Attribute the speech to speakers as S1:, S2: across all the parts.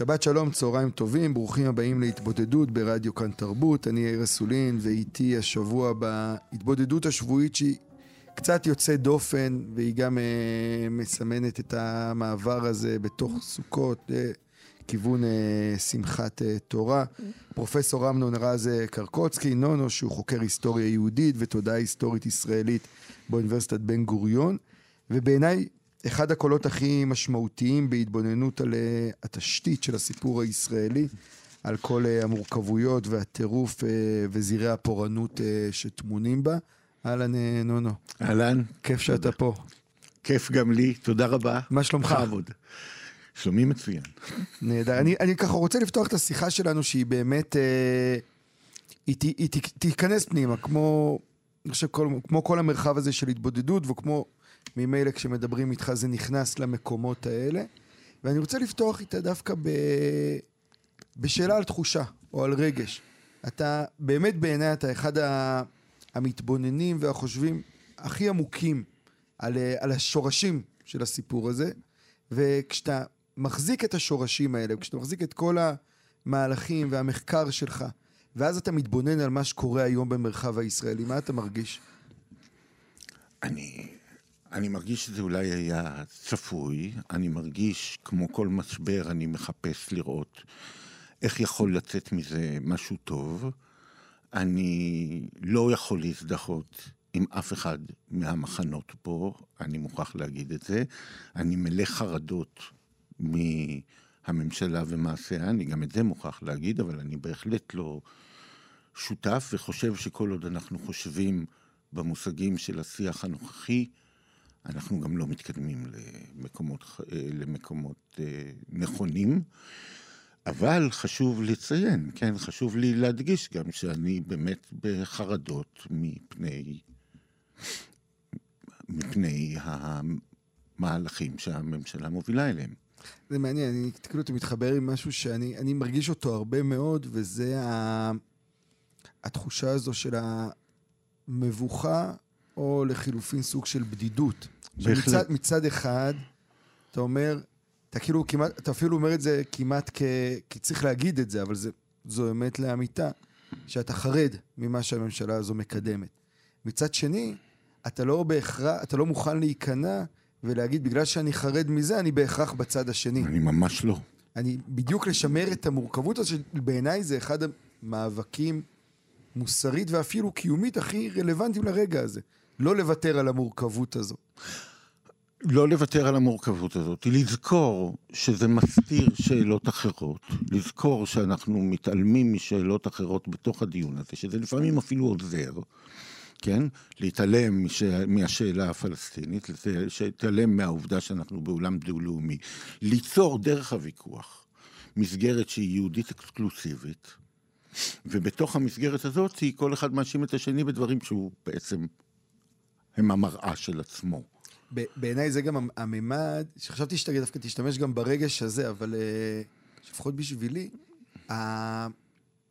S1: שבת שלום, צהריים טובים, ברוכים הבאים להתבודדות ברדיו כאן תרבות. אני יאיר אסולין, ואיתי השבוע בהתבודדות השבועית שהיא קצת יוצאת דופן, והיא גם אה, מסמנת את המעבר הזה בתוך סוכות לכיוון אה, שמחת אה, תורה. פרופסור אמנון רז אה, קרקוצקי, נונו, שהוא חוקר היסטוריה יהודית ותודעה היסטורית ישראלית באוניברסיטת בן גוריון, ובעיניי אחד הקולות הכי משמעותיים בהתבוננות על uh, התשתית של הסיפור הישראלי, על כל uh, המורכבויות והטירוף uh, וזירי הפורענות שטמונים בה. אהלן, נונו.
S2: אהלן.
S1: כיף שאתה פה.
S2: כיף גם לי, תודה רבה.
S1: מה שלומך?
S2: בכבוד. שלומי מצוין.
S1: נהדר. אני, אני ככה רוצה לפתוח את השיחה שלנו, שהיא באמת, אה, היא, היא, היא תיכנס פנימה, כמו, אני חושב, כל, כמו כל המרחב הזה של התבודדות, וכמו ממילא כשמדברים איתך זה נכנס למקומות האלה. ואני רוצה לפתוח איתה דווקא ב... בשאלה על תחושה, או על רגש. אתה, באמת בעיניי אתה אחד. המתבוננים והחושבים הכי עמוקים על, על השורשים של הסיפור הזה, וכשאתה מחזיק את השורשים האלה, וכשאתה מחזיק את כל המהלכים והמחקר שלך, ואז אתה מתבונן על מה שקורה היום במרחב הישראלי, מה אתה מרגיש?
S2: אני אני מרגיש שזה אולי היה צפוי, אני מרגיש, כמו כל משבר, אני מחפש לראות איך יכול לצאת מזה משהו טוב. אני לא יכול להזדהות עם אף אחד מהמחנות פה, אני מוכרח להגיד את זה. אני מלא חרדות מהממשלה ומעשיה, אני גם את זה מוכרח להגיד, אבל אני בהחלט לא שותף וחושב שכל עוד אנחנו חושבים במושגים של השיח הנוכחי, אנחנו גם לא מתקדמים למקומות, למקומות אה, נכונים. אבל חשוב לציין, כן, חשוב לי להדגיש גם שאני באמת בחרדות מפני, מפני המהלכים שהממשלה מובילה אליהם.
S1: זה מעניין, אני כאילו אתה מתחבר עם משהו שאני מרגיש אותו הרבה מאוד, וזה ה, התחושה הזו של המבוכה או לחילופין סוג של בדידות. בהחלט. מצד אחד, אתה אומר, אתה כאילו כמעט, אתה אפילו אומר את זה כמעט כ... כי צריך להגיד את זה, אבל זה, זו אמת לאמיתה, שאתה חרד ממה שהממשלה הזו מקדמת. מצד שני, אתה לא בהכרח, אתה לא מוכן להיכנע ולהגיד, בגלל שאני חרד מזה, אני בהכרח בצד השני.
S2: אני ממש לא.
S1: אני בדיוק לשמר את המורכבות הזאת, שבעיניי זה אחד המאבקים מוסרית ואפילו קיומית הכי רלוונטיים לרגע הזה. לא לוותר על המורכבות הזו.
S2: לא לוותר על המורכבות הזאת, לזכור שזה מסתיר שאלות אחרות, לזכור שאנחנו מתעלמים משאלות אחרות בתוך הדיון הזה, שזה לפעמים אפילו עוזר, כן? להתעלם מש... מהשאלה הפלסטינית, להתעלם מהעובדה שאנחנו בעולם דו-לאומי, ליצור דרך הוויכוח מסגרת שהיא יהודית אקסקלוסיבית, ובתוך המסגרת הזאת כל אחד מאשים את השני בדברים שהוא בעצם הם המראה של עצמו.
S1: בעיניי זה גם הממד, שחשבתי שאתה דווקא תשתמש גם ברגש הזה, אבל אה, לפחות בשבילי,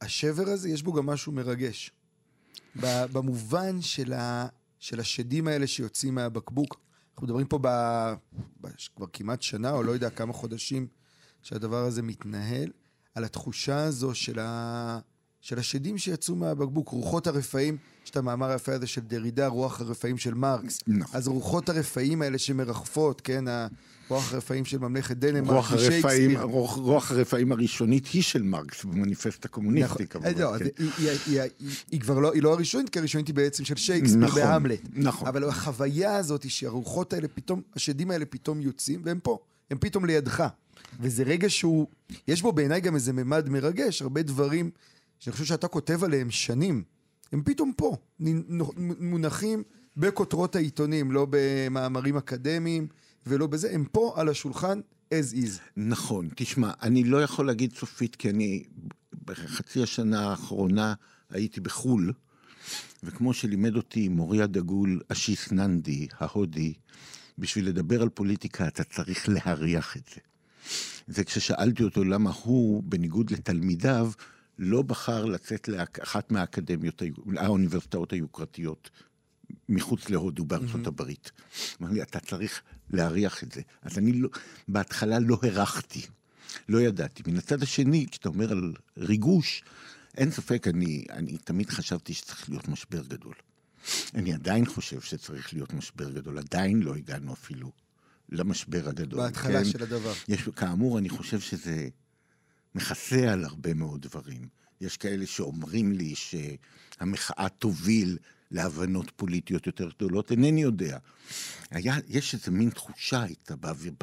S1: השבר הזה, יש בו גם משהו מרגש. במובן של, ה, של השדים האלה שיוצאים מהבקבוק. אנחנו מדברים פה ב, ב, כבר כמעט שנה, או לא יודע כמה חודשים שהדבר הזה מתנהל, על התחושה הזו של, ה, של השדים שיצאו מהבקבוק, רוחות הרפאים, יש את המאמר היפה הזה של דרידה, רוח הרפאים של מרקס.
S2: נכון.
S1: אז רוחות הרפאים האלה שמרחפות, כן, רוח הרפאים של ממלכת דנמרק,
S2: רוח הרפאים, רוח, רוח הרפאים הראשונית היא של מרקס במניפסט הקומוניסטי
S1: נכון,
S2: כמובן.
S1: לא, כן. היא, היא, היא, היא, היא כבר לא, היא לא הראשונית, כי הראשונית היא בעצם של שייקספיר
S2: נכון,
S1: בהמלט.
S2: נכון.
S1: אבל החוויה הזאת היא שהרוחות האלה פתאום, השדים האלה פתאום יוצאים, והם פה, הם פתאום לידך. וזה רגע שהוא, יש בו בעיניי גם איזה ממד מרגש, הרבה דברים שאני חושב שאתה כותב עליהם שנים, הם פתאום פה, מונחים בכותרות העיתונים, לא במאמרים אקדמיים ולא בזה, הם פה על השולחן as is.
S2: נכון, תשמע, אני לא יכול להגיד סופית, כי אני בחצי השנה האחרונה הייתי בחו"ל, וכמו שלימד אותי מורי הדגול אשיס ננדי, ההודי, בשביל לדבר על פוליטיקה אתה צריך להריח את זה. וכששאלתי אותו למה הוא, בניגוד לתלמידיו, לא בחר לצאת לאחת מהאקדמיות, האוניברסיטאות היוקרתיות מחוץ להודו בארצות mm-hmm. הברית. אמר לי, אתה צריך להריח את זה. אז אני לא, בהתחלה לא הרחתי, לא ידעתי. מן הצד השני, כשאתה אומר על ריגוש, אין ספק, אני, אני תמיד חשבתי שצריך להיות משבר גדול. אני עדיין חושב שצריך להיות משבר גדול, עדיין לא הגענו אפילו למשבר הגדול.
S1: בהתחלה כן? של הדבר.
S2: יש, כאמור, אני חושב שזה מכסה על הרבה מאוד דברים. יש כאלה שאומרים לי שהמחאה תוביל להבנות פוליטיות יותר גדולות, אינני יודע. היה, יש איזה מין תחושה הייתה באוויר,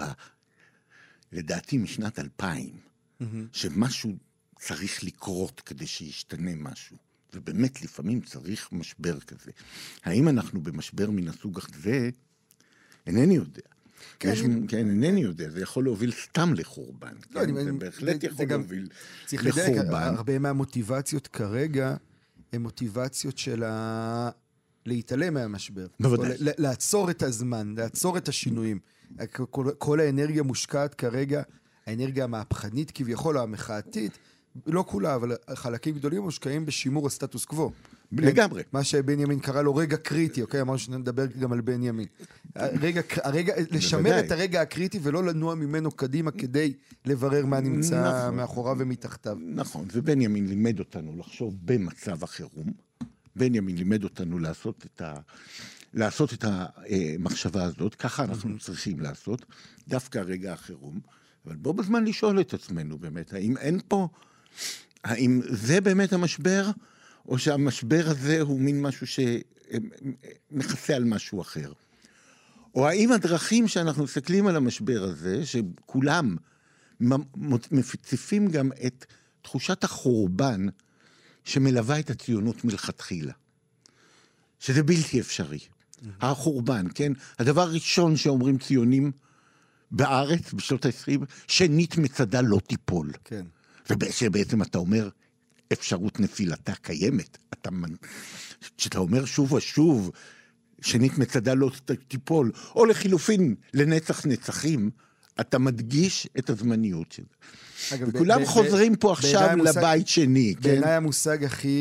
S2: לדעתי משנת 2000, mm-hmm. שמשהו צריך לקרות כדי שישתנה משהו. ובאמת, לפעמים צריך משבר כזה. האם אנחנו במשבר מן הסוג הזה? אינני יודע. כן, יש, אני... כן, אינני יודע, זה יכול להוביל סתם לחורבן. לא, כן, אני, זה בהחלט זה, יכול זה להוביל צריך לחורבן. צריך לדייק,
S1: הרבה מהמוטיבציות כרגע הן מוטיבציות של ה... להתעלם מהמשבר.
S2: בוודאי.
S1: לעצור את הזמן, לעצור את השינויים. כל, כל האנרגיה מושקעת כרגע, האנרגיה המהפכנית כביכול, המחאתית, לא כולה, אבל חלקים גדולים מושקעים בשימור הסטטוס קוו.
S2: לגמרי.
S1: מה שבנימין קרא לו רגע קריטי, אוקיי? אמרנו שנדבר גם על בנימין. הרגע, הרגע, לשמר את הרגע הקריטי ולא לנוע ממנו קדימה כדי לברר מה נמצא נכון, מאחוריו ומתחתיו.
S2: נכון, ובנימין לימד אותנו לחשוב במצב החירום. בנימין לימד אותנו לעשות את, ה, לעשות את המחשבה הזאת, ככה אנחנו צריכים לעשות, דווקא רגע החירום. אבל בוא בזמן לשאול את עצמנו באמת, האם אין פה, האם זה באמת המשבר? או שהמשבר הזה הוא מין משהו שמכסה על משהו אחר. או האם הדרכים שאנחנו מסתכלים על המשבר הזה, שכולם מציפים גם את תחושת החורבן שמלווה את הציונות מלכתחילה. שזה בלתי אפשרי. Mm-hmm. החורבן, כן? הדבר הראשון שאומרים ציונים בארץ בשנות ה-20, שנית מצדה לא תיפול.
S1: כן.
S2: ובעצם אתה אומר, אפשרות נפילתה קיימת. אתה, כשאתה אומר שוב ושוב, שנית מצדה לא תיפול, או לחילופין, לנצח נצחים, אתה מדגיש את הזמניות של זה. וכולם ב- חוזרים ב- פה עכשיו המושג, לבית שני,
S1: כן? בעיניי המושג הכי...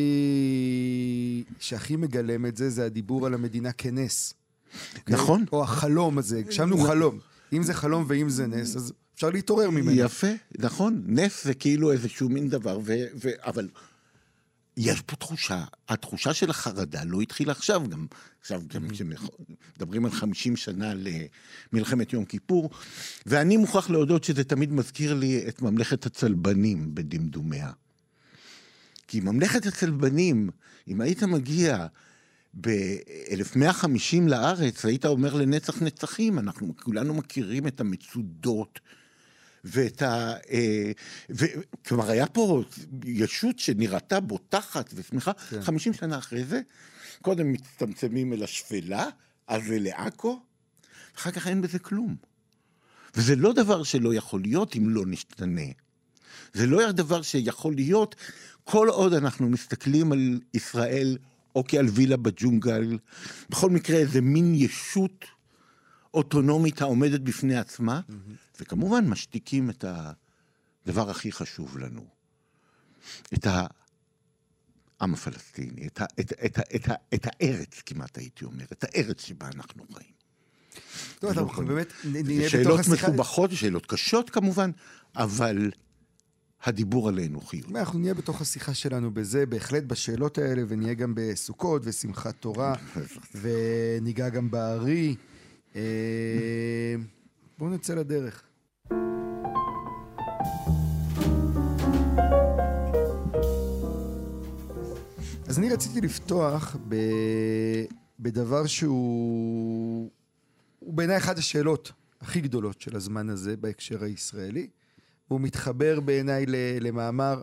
S1: שהכי מגלם את זה, זה הדיבור על המדינה כנס.
S2: נכון.
S1: או החלום הזה, הגשמנו חלום. אם זה חלום ואם זה נס, אז אפשר להתעורר ממנו.
S2: יפה, נכון. נס זה כאילו איזשהו מין דבר, ו, ו, אבל יש פה תחושה, התחושה של החרדה לא התחילה עכשיו, גם עכשיו, גם כשמדברים על 50 שנה למלחמת יום כיפור, ואני מוכרח להודות שזה תמיד מזכיר לי את ממלכת הצלבנים בדמדומיה. כי ממלכת הצלבנים, אם היית מגיע ב-1150 לארץ, היית אומר לנצח נצחים, אנחנו כולנו מכירים את המצודות ואת ה... אה, ו, כלומר, היה פה ישות שנראתה בוטחת ושמחה. כן. 50 שנה אחרי זה, קודם מצטמצמים אל השפלה, אז לעכו, אחר כך אין בזה כלום. וזה לא דבר שלא יכול להיות אם לא נשתנה. זה לא דבר שיכול להיות כל עוד אנחנו מסתכלים על ישראל או כעל וילה בג'ונגל, בכל מקרה איזה מין ישות אוטונומית העומדת בפני עצמה, mm-hmm. וכמובן משתיקים את הדבר הכי חשוב לנו, את העם הפלסטיני, את, ה, את, את, את, את, הארץ כמעט הייתי אומר, את הארץ שבה אנחנו חיים.
S1: טוב, אתה נכון. באמת
S2: נהיה בתוך השיחה... שאלות מסובכות, שאלות קשות כמובן, אבל הדיבור עלינו חיובי.
S1: אנחנו נהיה בתוך השיחה שלנו בזה, בהחלט בשאלות האלה, ונהיה גם בסוכות ושמחת תורה, וניגע גם בארי. אה, בואו נצא לדרך. אז אני רציתי לפתוח ב... בדבר שהוא בעיניי אחת השאלות הכי גדולות של הזמן הזה בהקשר הישראלי. הוא מתחבר בעיניי למאמר,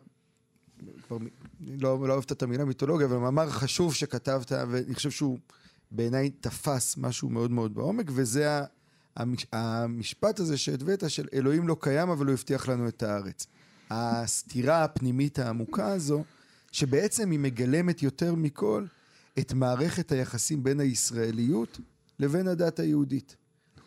S1: כבר לא, לא אוהבת את המילה מיתולוגיה, אבל מאמר חשוב שכתבת, ואני חושב שהוא בעיניי תפס משהו מאוד מאוד בעומק, וזה המש, המשפט הזה שהבאת של אלוהים לא קיים, אבל הוא הבטיח לנו את הארץ. הסתירה הפנימית העמוקה הזו, שבעצם היא מגלמת יותר מכל את מערכת היחסים בין הישראליות לבין הדת היהודית.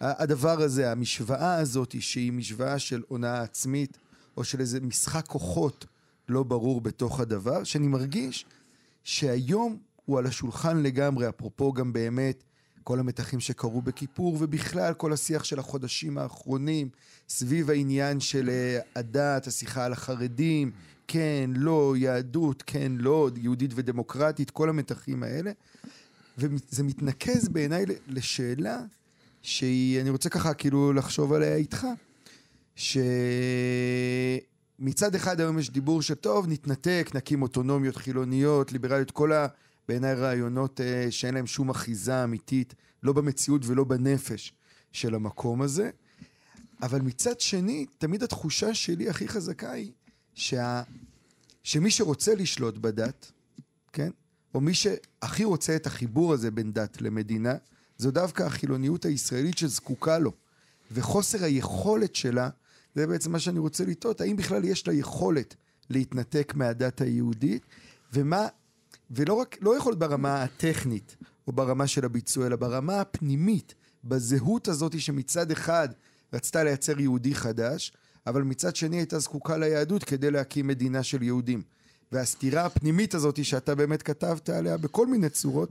S1: הדבר הזה, המשוואה הזאת, שהיא משוואה של הונאה עצמית, או של איזה משחק כוחות לא ברור בתוך הדבר, שאני מרגיש שהיום הוא על השולחן לגמרי, אפרופו גם באמת כל המתחים שקרו בכיפור, ובכלל כל השיח של החודשים האחרונים סביב העניין של אה, הדת, השיחה על החרדים, כן, לא, יהדות, כן, לא, יהודית ודמוקרטית, כל המתחים האלה. וזה מתנקז בעיניי לשאלה שהיא, אני רוצה ככה כאילו לחשוב עליה איתך, שמצד אחד היום יש דיבור שטוב, נתנתק, נקים אוטונומיות חילוניות, ליברליות, כל ה... בעיניי רעיונות אה, שאין להם שום אחיזה אמיתית, לא במציאות ולא בנפש של המקום הזה. אבל מצד שני, תמיד התחושה שלי הכי חזקה היא שה... שמי שרוצה לשלוט בדת, כן? או מי שהכי רוצה את החיבור הזה בין דת למדינה, זו דווקא החילוניות הישראלית שזקוקה לו. וחוסר היכולת שלה, זה בעצם מה שאני רוצה לטעות, האם בכלל יש לה יכולת להתנתק מהדת היהודית, ומה, ולא רק, לא יכול להיות ברמה הטכנית, או ברמה של הביצוע, אלא ברמה הפנימית, בזהות הזאת שמצד אחד רצתה לייצר יהודי חדש, אבל מצד שני הייתה זקוקה ליהדות כדי להקים מדינה של יהודים. והסתירה הפנימית הזאת שאתה באמת כתבת עליה בכל מיני צורות,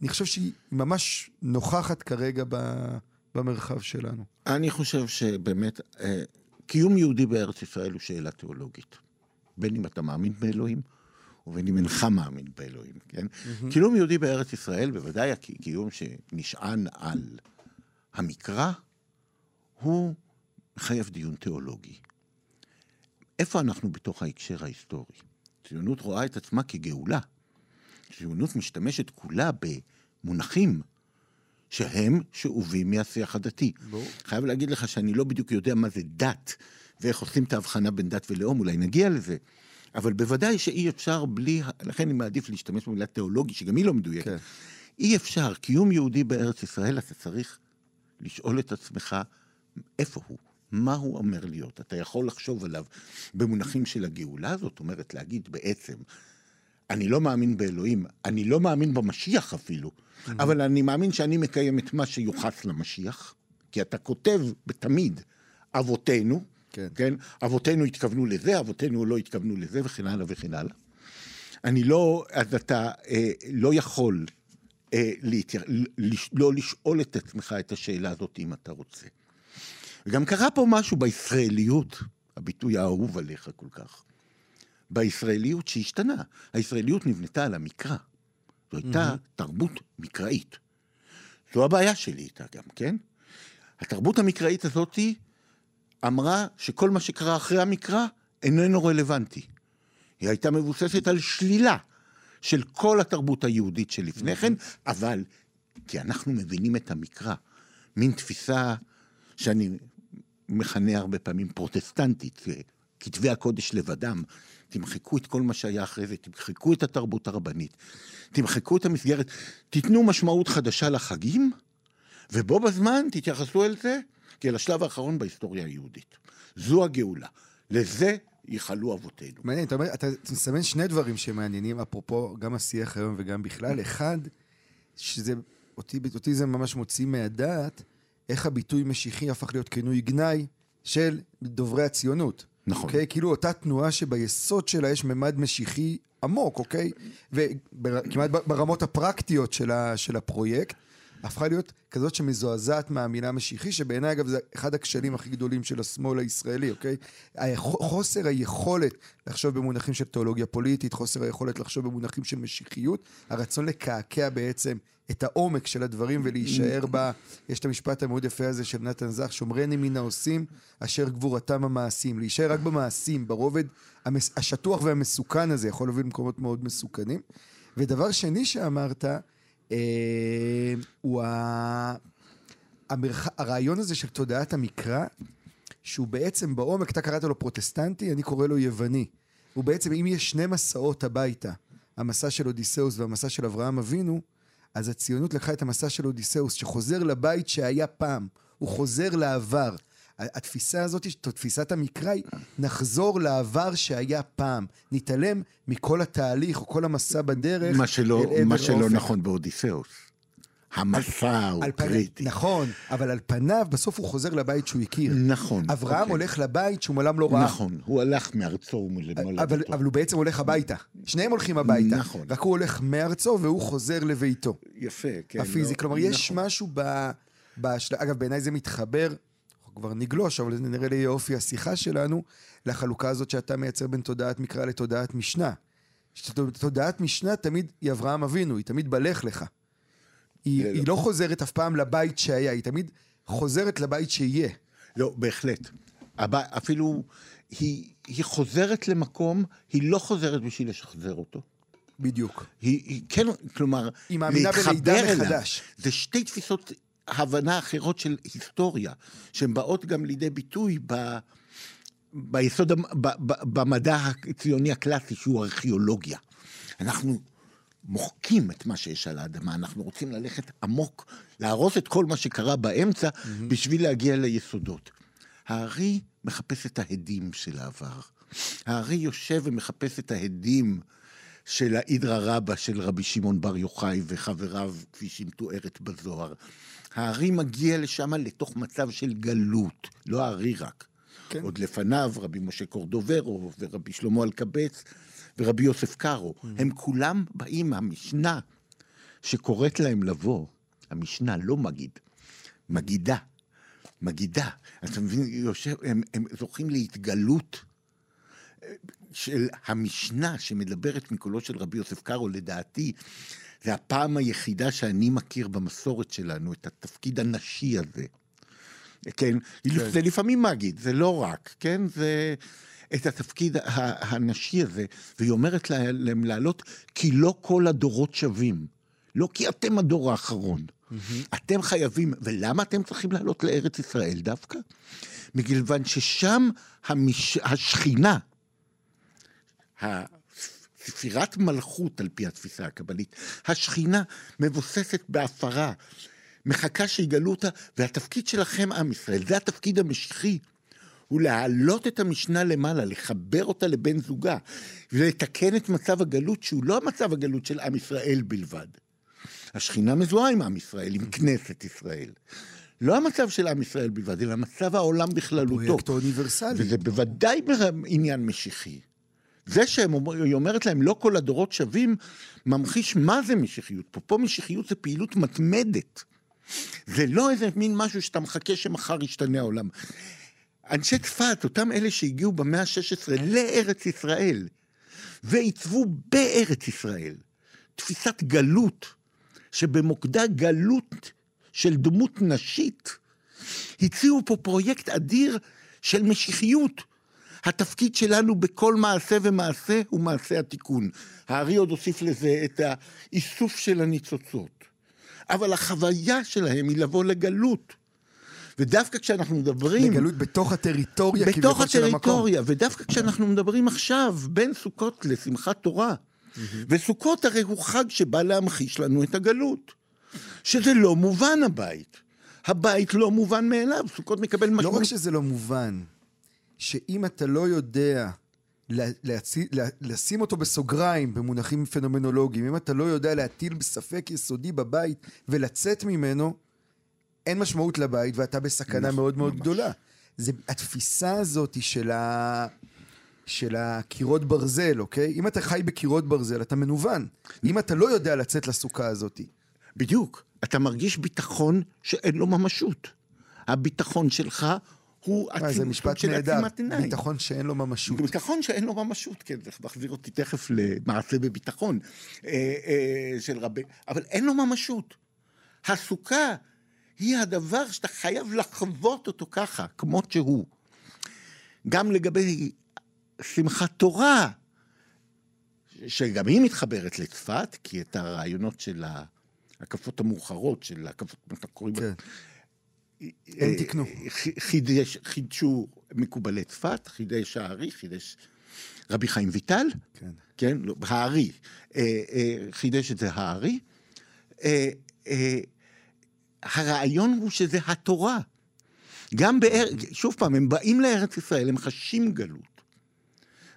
S1: אני חושב שהיא ממש נוכחת כרגע במרחב שלנו.
S2: אני חושב שבאמת, אה, קיום יהודי בארץ ישראל הוא שאלה תיאולוגית. בין אם אתה מאמין באלוהים, ובין אם אינך מאמין באלוהים, כן? Mm-hmm. קיום יהודי בארץ ישראל, בוודאי הקיום שנשען על המקרא, הוא מחייב דיון תיאולוגי. איפה אנחנו בתוך ההקשר ההיסטורי? ציונות רואה את עצמה כגאולה. ציונות משתמשת כולה במונחים שהם שאובים מהשיח הדתי. בוא. חייב להגיד לך שאני לא בדיוק יודע מה זה דת, ואיך עושים את ההבחנה בין דת ולאום, אולי נגיע לזה. אבל בוודאי שאי אפשר בלי, לכן אני מעדיף להשתמש במילה תיאולוגי, שגם היא לא מדויקת. כן. אי אפשר, קיום יהודי בארץ ישראל, אתה צריך לשאול את עצמך איפה הוא, מה הוא אומר להיות. אתה יכול לחשוב עליו במונחים של הגאולה, זאת אומרת להגיד בעצם, אני לא מאמין באלוהים, אני לא מאמין במשיח אפילו. אבל אני מאמין שאני מקיים את מה שיוחס למשיח, כי אתה כותב תמיד אבותינו, כן. כן? אבותינו התכוונו לזה, אבותינו לא התכוונו לזה, וכן הלאה וכן הלאה. אני לא, אז אתה אה, לא יכול אה, להתיר, לש, לא לשאול את עצמך את השאלה הזאת אם אתה רוצה. וגם קרה פה משהו בישראליות, הביטוי האהוב עליך כל כך. בישראליות שהשתנה. הישראליות נבנתה על המקרא. זו הייתה mm-hmm. תרבות מקראית. זו הבעיה שלי איתה גם, כן? התרבות המקראית הזאתי אמרה שכל מה שקרה אחרי המקרא איננו רלוונטי. היא הייתה מבוססת על שלילה של כל התרבות היהודית שלפני כן, אבל כי אנחנו מבינים את המקרא, מין תפיסה שאני מכנה הרבה פעמים פרוטסטנטית, כתבי הקודש לבדם, תמחקו את כל מה שהיה אחרי זה, תמחקו את התרבות הרבנית, תמחקו את המסגרת, תיתנו משמעות חדשה לחגים, ובו בזמן תתייחסו אל זה כאל השלב האחרון בהיסטוריה היהודית. זו הגאולה. לזה ייחלו אבותינו.
S1: מעניין, אתה אומר, אתה מסמן שני דברים שמעניינים, אפרופו גם השיח היום וגם בכלל. אחד, שזה, אותי, אותי זה ממש מוציא מהדעת, איך הביטוי משיחי הפך להיות כינוי גנאי של דוברי הציונות.
S2: נכון.
S1: אוקיי? כאילו אותה תנועה שביסוד שלה יש ממד משיחי עמוק, אוקיי? וכמעט ברמות הפרקטיות של, ה, של הפרויקט. הפכה להיות כזאת שמזועזעת מהמילה משיחי, שבעיניי אגב זה אחד הכשלים הכי גדולים של השמאל הישראלי, אוקיי? חוסר היכולת לחשוב במונחים של תיאולוגיה פוליטית, חוסר היכולת לחשוב במונחים של משיחיות, הרצון לקעקע בעצם את העומק של הדברים ולהישאר בה, יש את המשפט המאוד יפה הזה של נתן זך, שומרני מן העושים אשר גבורתם המעשים. להישאר רק במעשים, ברובד השטוח והמסוכן הזה, יכול להוביל למקומות מאוד מסוכנים. ודבר שני שאמרת, הוא ה... המרח... הרעיון הזה של תודעת המקרא, שהוא בעצם בעומק, אתה קראת לו פרוטסטנטי, אני קורא לו יווני. הוא בעצם, אם יש שני מסעות הביתה, המסע של אודיסאוס והמסע של אברהם אבינו, אז הציונות לקחה את המסע של אודיסאוס, שחוזר לבית שהיה פעם, הוא חוזר לעבר. התפיסה הזאת, תפיסת המקרא היא, נחזור לעבר שהיה פעם. נתעלם מכל התהליך או כל המסע בדרך.
S2: מה שלא, מה שלא נכון באודיסאוס. המסע הוא קריטי.
S1: נכון, אבל על פניו, בסוף הוא חוזר לבית שהוא הכיר.
S2: נכון.
S1: אברהם אוקיי. הולך לבית שהוא מעולם לא ראה.
S2: נכון, הוא הלך מארצו ומולדתו.
S1: אבל, אבל הוא בעצם הולך הביתה. שניהם הולכים הביתה. נכון. רק הוא הולך מארצו והוא חוזר לביתו.
S2: יפה, כן.
S1: הפיזי. לא, כלומר, נכון. יש משהו ב... בשל... אגב, בעיניי זה מתחבר, אנחנו כבר נגלוש, אבל זה נראה לי אופי השיחה שלנו, לחלוקה הזאת שאתה מייצר בין תודעת מקרא לתודעת משנה. תודעת משנה תמיד היא אברהם אבינו, היא תמיד בלך לך. היא, היא לא חוזרת אף פעם לבית שהיה, היא תמיד חוזרת לבית שיהיה.
S2: לא, בהחלט. אפילו היא, היא חוזרת למקום, היא לא חוזרת בשביל לשחזר אותו.
S1: בדיוק.
S2: היא, היא כן, כלומר,
S1: היא מאמינה בלידה מחדש.
S2: זה שתי תפיסות הבנה אחרות של היסטוריה, שהן באות גם לידי ביטוי ב... ביסוד, ב, ב, במדע הציוני הקלאסי, שהוא ארכיאולוגיה. אנחנו מוחקים את מה שיש על האדמה, אנחנו רוצים ללכת עמוק, להרוס את כל מה שקרה באמצע, mm-hmm. בשביל להגיע ליסודות. הארי מחפש את ההדים של העבר. הארי יושב ומחפש את ההדים של האידרא רבא של רבי שמעון בר יוחאי וחבריו, כפי שהיא מתוארת בזוהר. הארי מגיע לשם לתוך מצב של גלות, לא הארי רק. כן. עוד לפניו רבי משה קורדוברו ורבי שלמה אלקבץ ורבי יוסף קארו, mm. הם כולם באים מהמשנה שקוראת להם לבוא, המשנה, לא מגיד, מגידה, מגידה. אתה מבין, יושב, הם, הם זוכים להתגלות של המשנה שמדברת מקולו של רבי יוסף קארו, לדעתי, זה הפעם היחידה שאני מכיר במסורת שלנו את התפקיד הנשי הזה. כן? כן. זה לפעמים מגיד, זה לא רק, כן? זה... את התפקיד הנשי הזה, והיא אומרת להם לעלות, כי לא כל הדורות שווים. לא כי אתם הדור האחרון. Mm-hmm. אתם חייבים, ולמה אתם צריכים לעלות לארץ ישראל דווקא? מכיוון ששם המש... השכינה, ספירת מלכות על פי התפיסה הקבלית, השכינה מבוססת בהפרה, מחכה שיגלו אותה, והתפקיד שלכם, עם ישראל, זה התפקיד המשיחי. הוא להעלות את המשנה למעלה, לחבר אותה לבן זוגה, ולתקן את מצב הגלות, שהוא לא המצב הגלות של עם ישראל בלבד. השכינה מזוהה עם עם ישראל, עם כנסת ישראל. לא המצב של עם ישראל בלבד, אלא מצב העולם בכללותו.
S1: פרויקט אוניברסלי.
S2: וזה בוודאי עניין משיחי. זה שהיא אומרת להם, לא כל הדורות שווים, ממחיש מה זה משיחיות. פה, פה משיחיות זה פעילות מתמדת. זה לא איזה מין משהו שאתה מחכה שמחר ישתנה העולם. אנשי צפת, אותם אלה שהגיעו במאה ה-16 לארץ ישראל, ועיצבו בארץ ישראל תפיסת גלות, שבמוקדה גלות של דמות נשית, הציעו פה פרויקט אדיר של משיחיות. התפקיד שלנו בכל מעשה ומעשה הוא מעשה התיקון. הארי עוד הוסיף לזה את האיסוף של הניצוצות. אבל החוויה שלהם היא לבוא לגלות. ודווקא כשאנחנו מדברים...
S1: לגלות בתוך הטריטוריה
S2: בתוך הטריטוריה, ודווקא כשאנחנו מדברים עכשיו בין סוכות לשמחת תורה. וסוכות הרי הוא חג שבא להמחיש לנו את הגלות. שזה לא מובן הבית. הבית לא מובן מאליו, סוכות מקבל משמעות.
S1: לא רק שזה לא מובן, שאם אתה לא יודע להצי, לשים אותו בסוגריים במונחים פנומנולוגיים, אם אתה לא יודע להטיל בספק יסודי בבית ולצאת ממנו, אין משמעות לבית ואתה בסכנה נכון, מאוד מאוד ממש. גדולה. זה התפיסה הזאת של, ה... של הקירות ברזל, אוקיי? אם אתה חי בקירות ברזל, אתה מנוון. אם אתה לא יודע לצאת לסוכה הזאת.
S2: בדיוק. אתה מרגיש ביטחון שאין לו ממשות. הביטחון שלך הוא
S1: עיניים. זה משפט נהדר, ביטחון שאין לו ממשות.
S2: ביטחון שאין לו ממשות, כן, זה מחזיר אותי תכף למעשה בביטחון אה, אה, של רבי... אבל אין לו ממשות. הסוכה היא הדבר שאתה חייב לחוות אותו ככה, כמות שהוא. גם לגבי שמחת תורה, שגם היא מתחברת לצפת, כי את הרעיונות של ההקפות המאוחרות, של ההקפות, מה אתה קוראים? כן.
S1: הם תיקנו.
S2: חידש, חידשו מקובלי צפת, חידש הארי, חידש רבי חיים ויטל, כן, כן לא, הארי, אה, אה, חידש את זה הארי, אה, אה, הרעיון הוא שזה התורה. גם באר... שוב פעם, הם באים לארץ ישראל, הם חשים גלות.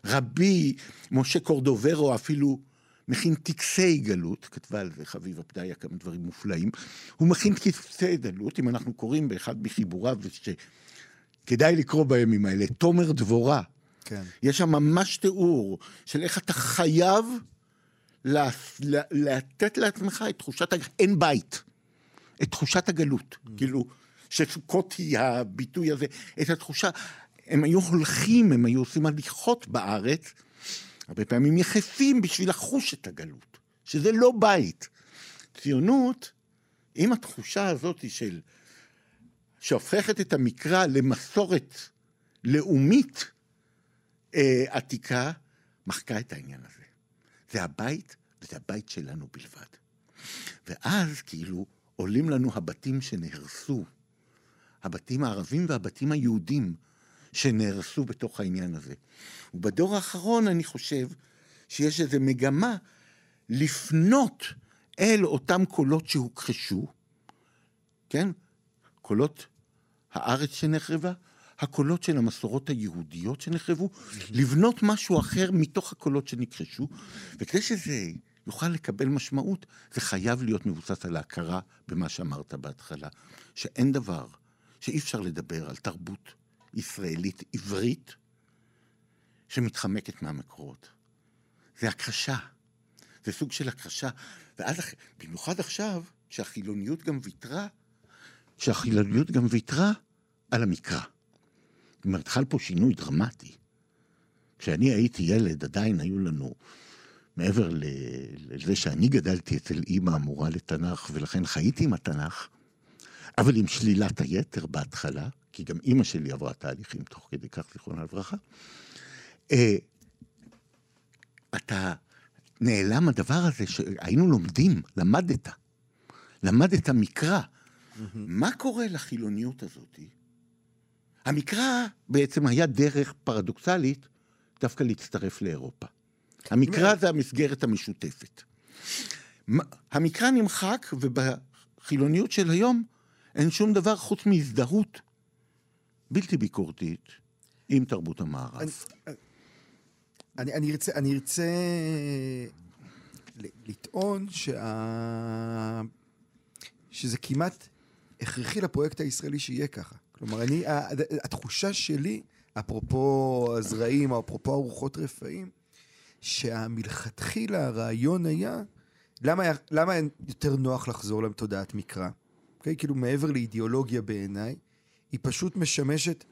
S2: רבי משה קורדוברו אפילו מכין טקסי גלות, כתבה על זה חביבה פדיה כמה דברים מופלאים, הוא מכין טקסי גלות, אם אנחנו קוראים באחד מחיבוריו, שכדאי לקרוא בימים האלה, תומר דבורה.
S1: כן.
S2: יש שם ממש תיאור של איך אתה חייב לה, לה, לתת לעצמך את תחושת, אין בית, את תחושת הגלות. Mm. כאילו, שסוכות היא הביטוי הזה, את התחושה, הם היו הולכים, הם היו עושים הליכות בארץ, הרבה פעמים יחפים בשביל לחוש את הגלות, שזה לא בית. ציונות, עם התחושה הזאת של, שהופכת את המקרא למסורת לאומית אה, עתיקה, מחקה את העניין הזה. זה הבית, וזה הבית שלנו בלבד. ואז כאילו עולים לנו הבתים שנהרסו, הבתים הערבים והבתים היהודים שנהרסו בתוך העניין הזה. ובדור האחרון אני חושב שיש איזו מגמה לפנות אל אותם קולות שהוכחשו, כן? קולות הארץ שנחרבה, הקולות של המסורות היהודיות שנחרבו, לבנות משהו אחר מתוך הקולות שנכחשו, וכדי שזה יוכל לקבל משמעות, זה חייב להיות מבוסס על ההכרה במה שאמרת בהתחלה, שאין דבר שאי אפשר לדבר על תרבות ישראלית עברית שמתחמקת מהמקורות. זה הכחשה. זה סוג של הכחשה. ואז, במיוחד עכשיו, כשהחילוניות גם ויתרה, כשהחילוניות גם ויתרה על המקרא. זאת אומרת, חל פה שינוי דרמטי. כשאני הייתי ילד, עדיין היו לנו, מעבר לזה שאני גדלתי אצל אימא המורה לתנ"ך, ולכן חייתי עם התנ"ך, אבל עם שלילת היתר בהתחלה, כי גם אימא שלי עברה תהליכים תוך כדי כך, זיכרונה לברכה, אה, אתה נעלם הדבר הזה שהיינו לומדים, למדת. למדת מקרא. מה קורה לחילוניות הזאת? המקרא בעצם היה דרך פרדוקסלית דווקא להצטרף לאירופה. המקרא זה המסגרת המשותפת. המקרא נמחק, ובחילוניות של היום אין שום דבר חוץ מהזדהות בלתי ביקורתית עם תרבות המערב. אני,
S1: אני, ארצה, אני ארצה לטעון שה... שזה כמעט הכרחי לפרויקט הישראלי שיהיה ככה. כלומר, אני, התחושה שלי, אפרופו הזרעים, אפרופו ארוחות רפאים, שהמלכתחילה הרעיון היה, למה, למה יותר נוח לחזור לתודעת מקרא? אוקיי? כאילו מעבר לאידיאולוגיה בעיניי, היא פשוט משמשת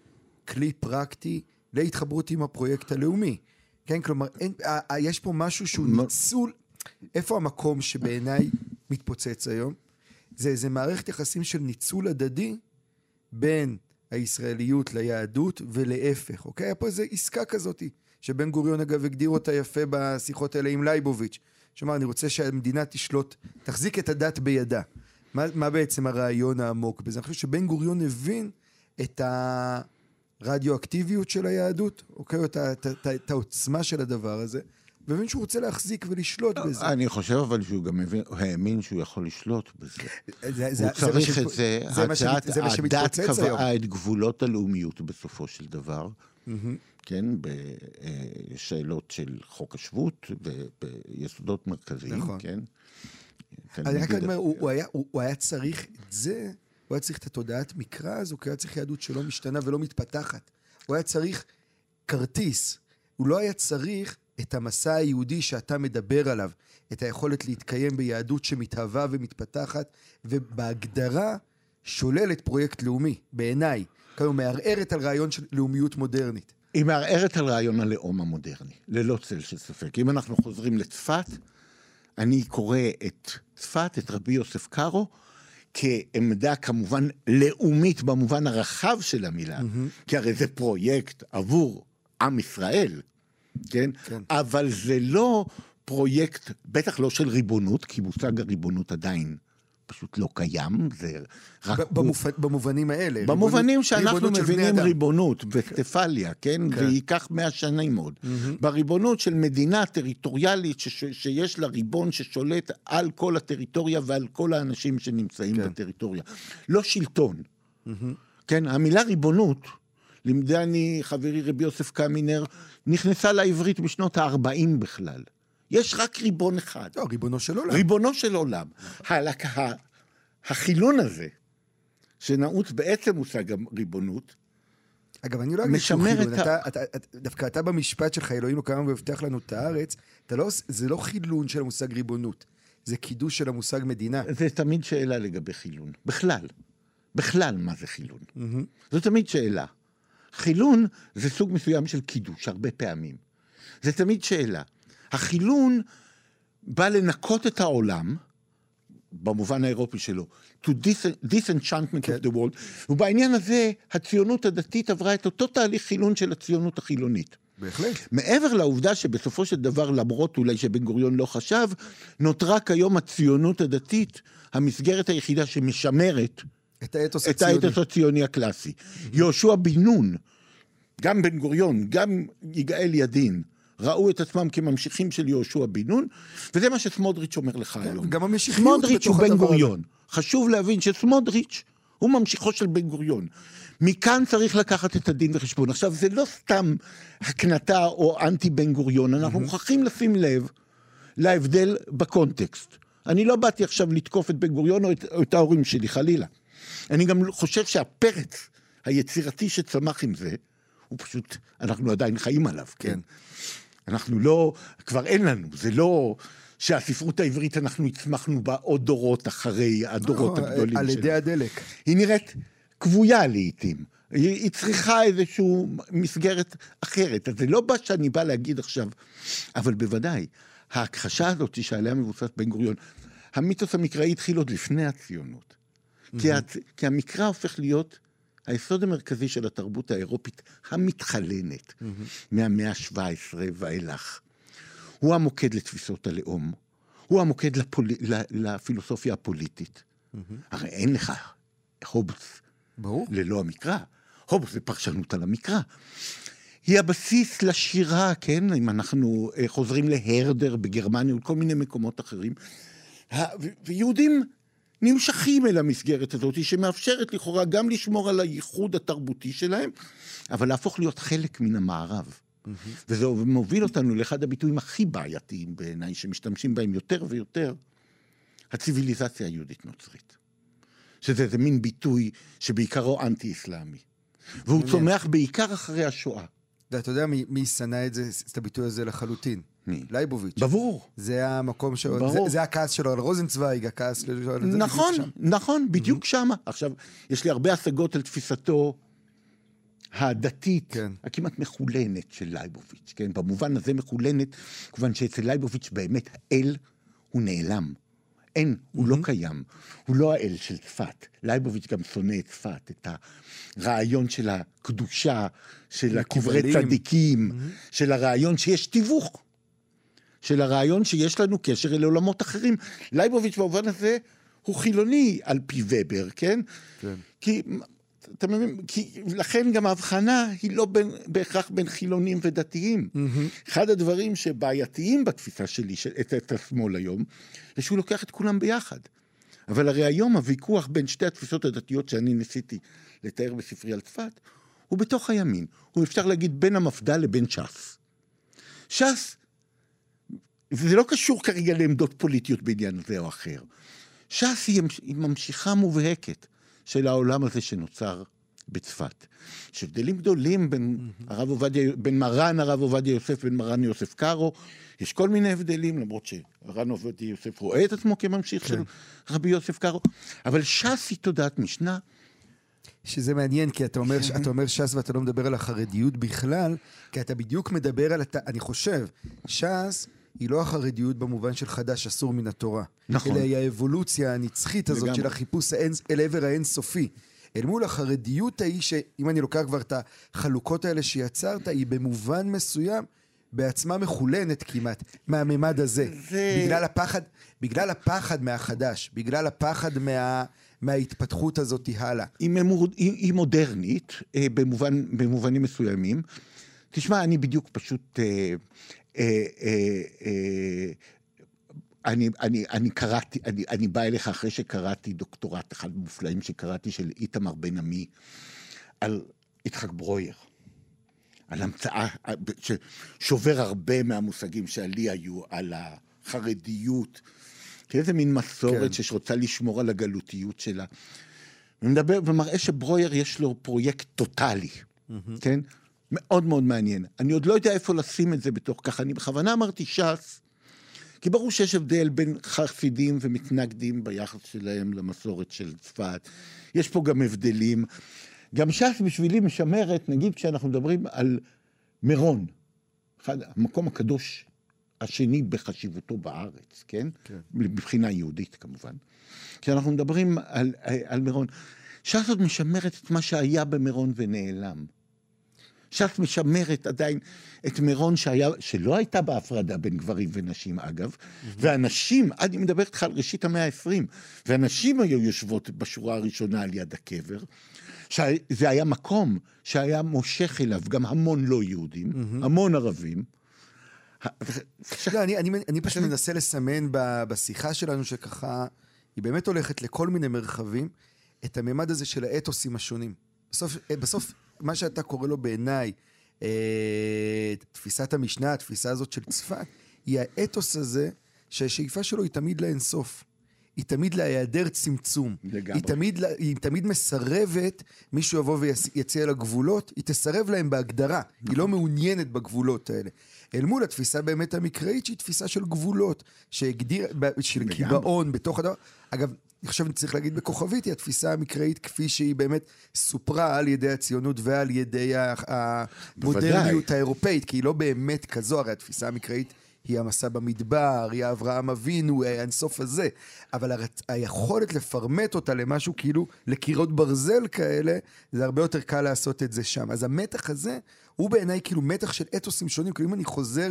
S1: כלי פרקטי להתחברות עם הפרויקט הלאומי. כן, כלומר, אין, ה, ה, יש פה משהו שהוא ניצול, איפה המקום שבעיניי מתפוצץ היום? זה איזה מערכת יחסים של ניצול הדדי בין הישראליות ליהדות ולהפך, אוקיי? היה פה איזו עסקה כזאת, שבן גוריון אגב הגדיר אותה יפה בשיחות האלה עם לייבוביץ', שאמר, אני רוצה שהמדינה תשלוט, תחזיק את הדת בידה. מה, מה בעצם הרעיון העמוק בזה? אני חושב שבן גוריון הבין את הרדיואקטיביות של היהדות, אוקיי? את, את, את, את העוצמה של הדבר הזה, והבין שהוא רוצה להחזיק ולשלוט בזה.
S2: אני חושב אבל שהוא גם האמין שהוא יכול לשלוט בזה. זה, הוא צריך את זה, הדת קבעה את גבולות הלאומיות בסופו של דבר. כן, בשאלות של חוק השבות וביסודות מרכזיים, נכון. כן.
S1: אני רק אומר, הוא, היה, הוא, הוא היה צריך את זה, הוא היה צריך את התודעת מקרא הזו, כי הוא היה צריך יהדות שלא משתנה ולא מתפתחת. הוא היה צריך כרטיס. הוא לא היה צריך את המסע היהודי שאתה מדבר עליו, את היכולת להתקיים ביהדות שמתהווה ומתפתחת, ובהגדרה שוללת פרויקט לאומי, בעיניי. כלומר, מערערת על רעיון של לאומיות מודרנית.
S2: היא מערערת על רעיון הלאום המודרני, ללא צל של ספק. אם אנחנו חוזרים לצפת, אני קורא את צפת, את רבי יוסף קארו, כעמדה כמובן לאומית במובן הרחב של המילה, mm-hmm. כי הרי זה פרויקט עבור עם ישראל, כן? כן? אבל זה לא פרויקט, בטח לא של ריבונות, כי מושג הריבונות עדיין פשוט לא קיים, זה רק...
S1: במופ... במובנים האלה.
S2: במובנים
S1: ריבונות-
S2: שאנחנו
S1: ריבונות
S2: מבינים. ריבונות, וסטפליה, כן? וייקח מאה שנים עוד. בריבונות של מדינה טריטוריאלית שש- שיש לה ריבון ששולט על כל הטריטוריה ועל כל האנשים שנמצאים
S1: כן.
S2: בטריטוריה. לא שלטון. כן, המילה ריבונות, לימדני חברי רבי יוסף קמינר, נכנסה לעברית בשנות ה-40 בכלל. יש רק ריבון אחד.
S1: לא, ריבונו של עולם.
S2: ריבונו של עולם. החילון הזה, שנעוץ בעצם מושג הריבונות,
S1: אגב, אני לא אגיד שהוא חילון.
S2: את
S1: אתה, אתה, אתה, דווקא אתה במשפט שלך, אלוהים לא קיים והבטיח לנו את הארץ, לא, זה לא חילון של המושג ריבונות, זה קידוש של המושג מדינה.
S2: זה תמיד שאלה לגבי חילון. בכלל. בכלל, מה זה חילון? זו תמיד שאלה. חילון זה סוג מסוים של קידוש, הרבה פעמים. זה תמיד שאלה. החילון בא לנקות את העולם, במובן האירופי שלו, to dis- disenchantment
S1: כן.
S2: of the world, ובעניין הזה הציונות הדתית עברה את אותו תהליך חילון של הציונות החילונית.
S1: בהחלט.
S2: מעבר לעובדה שבסופו של דבר, למרות אולי שבן גוריון לא חשב, נותרה כיום הציונות הדתית המסגרת היחידה שמשמרת
S1: את האתוס
S2: את
S1: הציוני.
S2: האתוס הציוני הקלאסי. יהושע בן נון, גם בן גוריון, גם יגאל ידין, ראו את עצמם כממשיכים של יהושע בן נון, וזה מה שסמוטריץ' אומר לך היום.
S1: גם המשיחיות
S2: סמוטריץ'
S1: בתוך
S2: הוא בן. גוריון. חשוב להבין שסמוטריץ' הוא ממשיכו של בן גוריון. מכאן צריך לקחת את הדין וחשבון. עכשיו, זה לא סתם הקנטה או אנטי בן גוריון, אנחנו מוכרחים לשים לב להבדל בקונטקסט. אני לא באתי עכשיו לתקוף את בן גוריון או את, או את ההורים שלי, חלילה. אני גם חושב שהפרץ היצירתי שצמח עם זה, הוא פשוט, אנחנו עדיין חיים עליו, כן? אנחנו לא, כבר אין לנו, זה לא שהספרות העברית, אנחנו הצמחנו בה עוד דורות אחרי הדורות
S1: לא,
S2: הגדולים
S1: על
S2: שלה.
S1: ידי הדלק.
S2: היא נראית כבויה לעיתים. היא, היא צריכה איזושהי מסגרת אחרת. אז זה לא בא שאני בא להגיד עכשיו, אבל בוודאי, ההכחשה הזאת שעליה מבוסס בן גוריון, המיתוס המקראי התחיל עוד לפני הציונות. כי, הצ... כי המקרא הופך להיות היסוד המרכזי של התרבות האירופית המתחלנת מהמאה ה-17 ואילך. הוא המוקד לתפיסות הלאום, הוא המוקד לפול... לפילוסופיה הפוליטית. הרי אין לך הובס
S1: ברור.
S2: ללא המקרא. הובס זה פרשנות על המקרא. היא הבסיס לשירה, כן? אם אנחנו אה, חוזרים להרדר בגרמניה וכל מיני מקומות אחרים. ויהודים נמשכים אל המסגרת הזאת, שמאפשרת לכאורה גם לשמור על הייחוד התרבותי שלהם, אבל להפוך להיות חלק מן המערב. וזה מוביל אותנו לאחד הביטויים הכי בעייתיים בעיניי, שמשתמשים בהם יותר ויותר, הציוויליזציה היהודית-נוצרית. שזה איזה מין ביטוי שבעיקרו אנטי-אסלאמי. והוא. צומח בעיקר אחרי השואה.
S1: ואתה יודע מי שנא את זה, את הביטוי הזה לחלוטין?
S2: מי?
S1: לייבוביץ'.
S2: ברור.
S1: זה המקום שלו,
S2: ברור.
S1: זה, זה הכעס שלו על רוזנצוויג, הכעס שלו על.
S2: נכון,
S1: בדיוק שם.
S2: נכון, בדיוק שמה. עכשיו, יש לי הרבה השגות על תפיסתו הדתית,
S1: כן.
S2: הכמעט מחולנת של לייבוביץ', כן? במובן הזה מחולנת, כיוון שאצל לייבוביץ' באמת האל הוא נעלם. אין, הוא לא קיים. הוא לא האל של צפת. לייבוביץ' גם שונא את צפת, את הרעיון של הקדושה, של הקברי. צדיקים, של הרעיון שיש תיווך. של הרעיון שיש לנו קשר אל עולמות אחרים. לייבוביץ' במובן הזה הוא חילוני על פי ובר, כן?
S1: כן.
S2: כי, אתה מבין, כי לכן גם ההבחנה היא לא בין, בהכרח בין חילונים ודתיים. אחד הדברים שבעייתיים בתפיסה שלי, של, את, את השמאל היום, זה שהוא לוקח את כולם ביחד. אבל הרי היום הוויכוח בין שתי התפיסות הדתיות שאני ניסיתי לתאר בספרי על צפת, הוא בתוך הימין. הוא אפשר להגיד בין המפד"ל לבין ש"ס. ש"ס וזה לא קשור כרגע לעמדות פוליטיות בעניין זה או אחר. ש"ס היא, היא ממשיכה מובהקת של העולם הזה שנוצר בצפת. יש הבדלים גדולים בין הרב עובדיה, בין מרן הרב עובדיה יוסף ובין מרן יוסף קארו. יש כל מיני הבדלים, למרות שמרן עובדיה יוסף רואה את עצמו כממשיך של רבי יוסף קארו. אבל ש"ס היא תודעת משנה.
S1: שזה מעניין, כי אתה אומר,
S2: כן.
S1: אתה אומר ש"ס ואתה לא מדבר על החרדיות בכלל, כי אתה בדיוק מדבר על, הת... אני חושב, ש"ס היא לא החרדיות במובן של חדש אסור מן התורה.
S2: נכון.
S1: אלא היא האבולוציה הנצחית הזאת
S2: לגמרי.
S1: של החיפוש האין, אל עבר האינסופי. אל מול החרדיות ההיא, שאם אני לוקח כבר את החלוקות האלה שיצרת, היא במובן מסוים בעצמה מחולנת כמעט מהממד הזה.
S2: זה-
S1: בגלל הפחד, בגלל הפחד מהחדש, בגלל הפחד מה, מההתפתחות הזאת הלאה.
S2: היא, ממור... היא, היא מודרנית אה, במובן, במובנים מסוימים. תשמע, אני בדיוק פשוט... אה, אני, אני, אני קראתי, אני, אני בא אליך אחרי שקראתי דוקטורט אחד מופלאים שקראתי של איתמר בן עמי על יצחק ברויר. על המצאה ששובר הרבה מהמושגים שעלי היו על החרדיות, כאיזה מין מסורת.
S1: כן.
S2: שרוצה לשמור על הגלותיות שלה. ומדבר ומראה שברויר יש לו פרויקט טוטאלי, mm-hmm. כן? מאוד מאוד מעניין. אני עוד לא יודע איפה לשים את זה בתוך ככה, אני בכוונה אמרתי ש"ס, כי ברור שיש הבדל בין חסידים ומתנגדים ביחס שלהם למסורת של צפת. יש פה גם הבדלים. גם ש"ס בשבילי משמרת, נגיד כשאנחנו מדברים על מירון, אחד, המקום הקדוש השני בחשיבותו בארץ, כן?
S1: כן.
S2: מבחינה יהודית כמובן. כשאנחנו מדברים על, על מירון, ש"ס עוד משמרת את מה שהיה במירון ונעלם. ש"ס משמרת עדיין את מירון שהיה, שלא הייתה בה הפרדה בין גברים ונשים אגב. והנשים, אני מדבר איתך על ראשית המאה ה-20, והנשים היו יושבות בשורה הראשונה על יד הקבר, שזה היה מקום שהיה מושך אליו גם המון לא יהודים, mm-hmm. המון ערבים.
S1: לא, אני, אני, אני פשוט מנסה לסמן ב, בשיחה שלנו, שככה, היא באמת הולכת לכל מיני מרחבים, את הממד הזה של האתוסים השונים. בסוף, בסוף מה שאתה קורא לו בעיניי, אה, תפיסת המשנה, התפיסה הזאת של צפת, היא האתוס הזה, שהשאיפה שלו היא תמיד לאינסוף. היא תמיד להיעדר צמצום.
S2: לגמרי.
S1: היא תמיד, היא תמיד מסרבת, מישהו יבוא ויציע לה גבולות, היא תסרב להם בהגדרה. היא לא מעוניינת בגבולות האלה. אל מול התפיסה באמת המקראית, שהיא תפיסה של גבולות, שהגדיר, של. קיבעון בתוך הדבר. אגב, אני חושב שצריך להגיד בכוכבית, היא התפיסה המקראית כפי שהיא באמת סופרה על ידי הציונות ועל ידי המודרניות האירופאית, כי היא לא באמת כזו, הרי התפיסה המקראית היא המסע במדבר, היא אברהם אבינו, האינסוף הזה. אבל הרצ... היכולת לפרמט אותה למשהו כאילו, לקירות ברזל כאלה, זה הרבה יותר קל לעשות את זה שם. אז המתח הזה, הוא בעיניי כאילו מתח של אתוסים שונים. כאילו אם אני חוזר.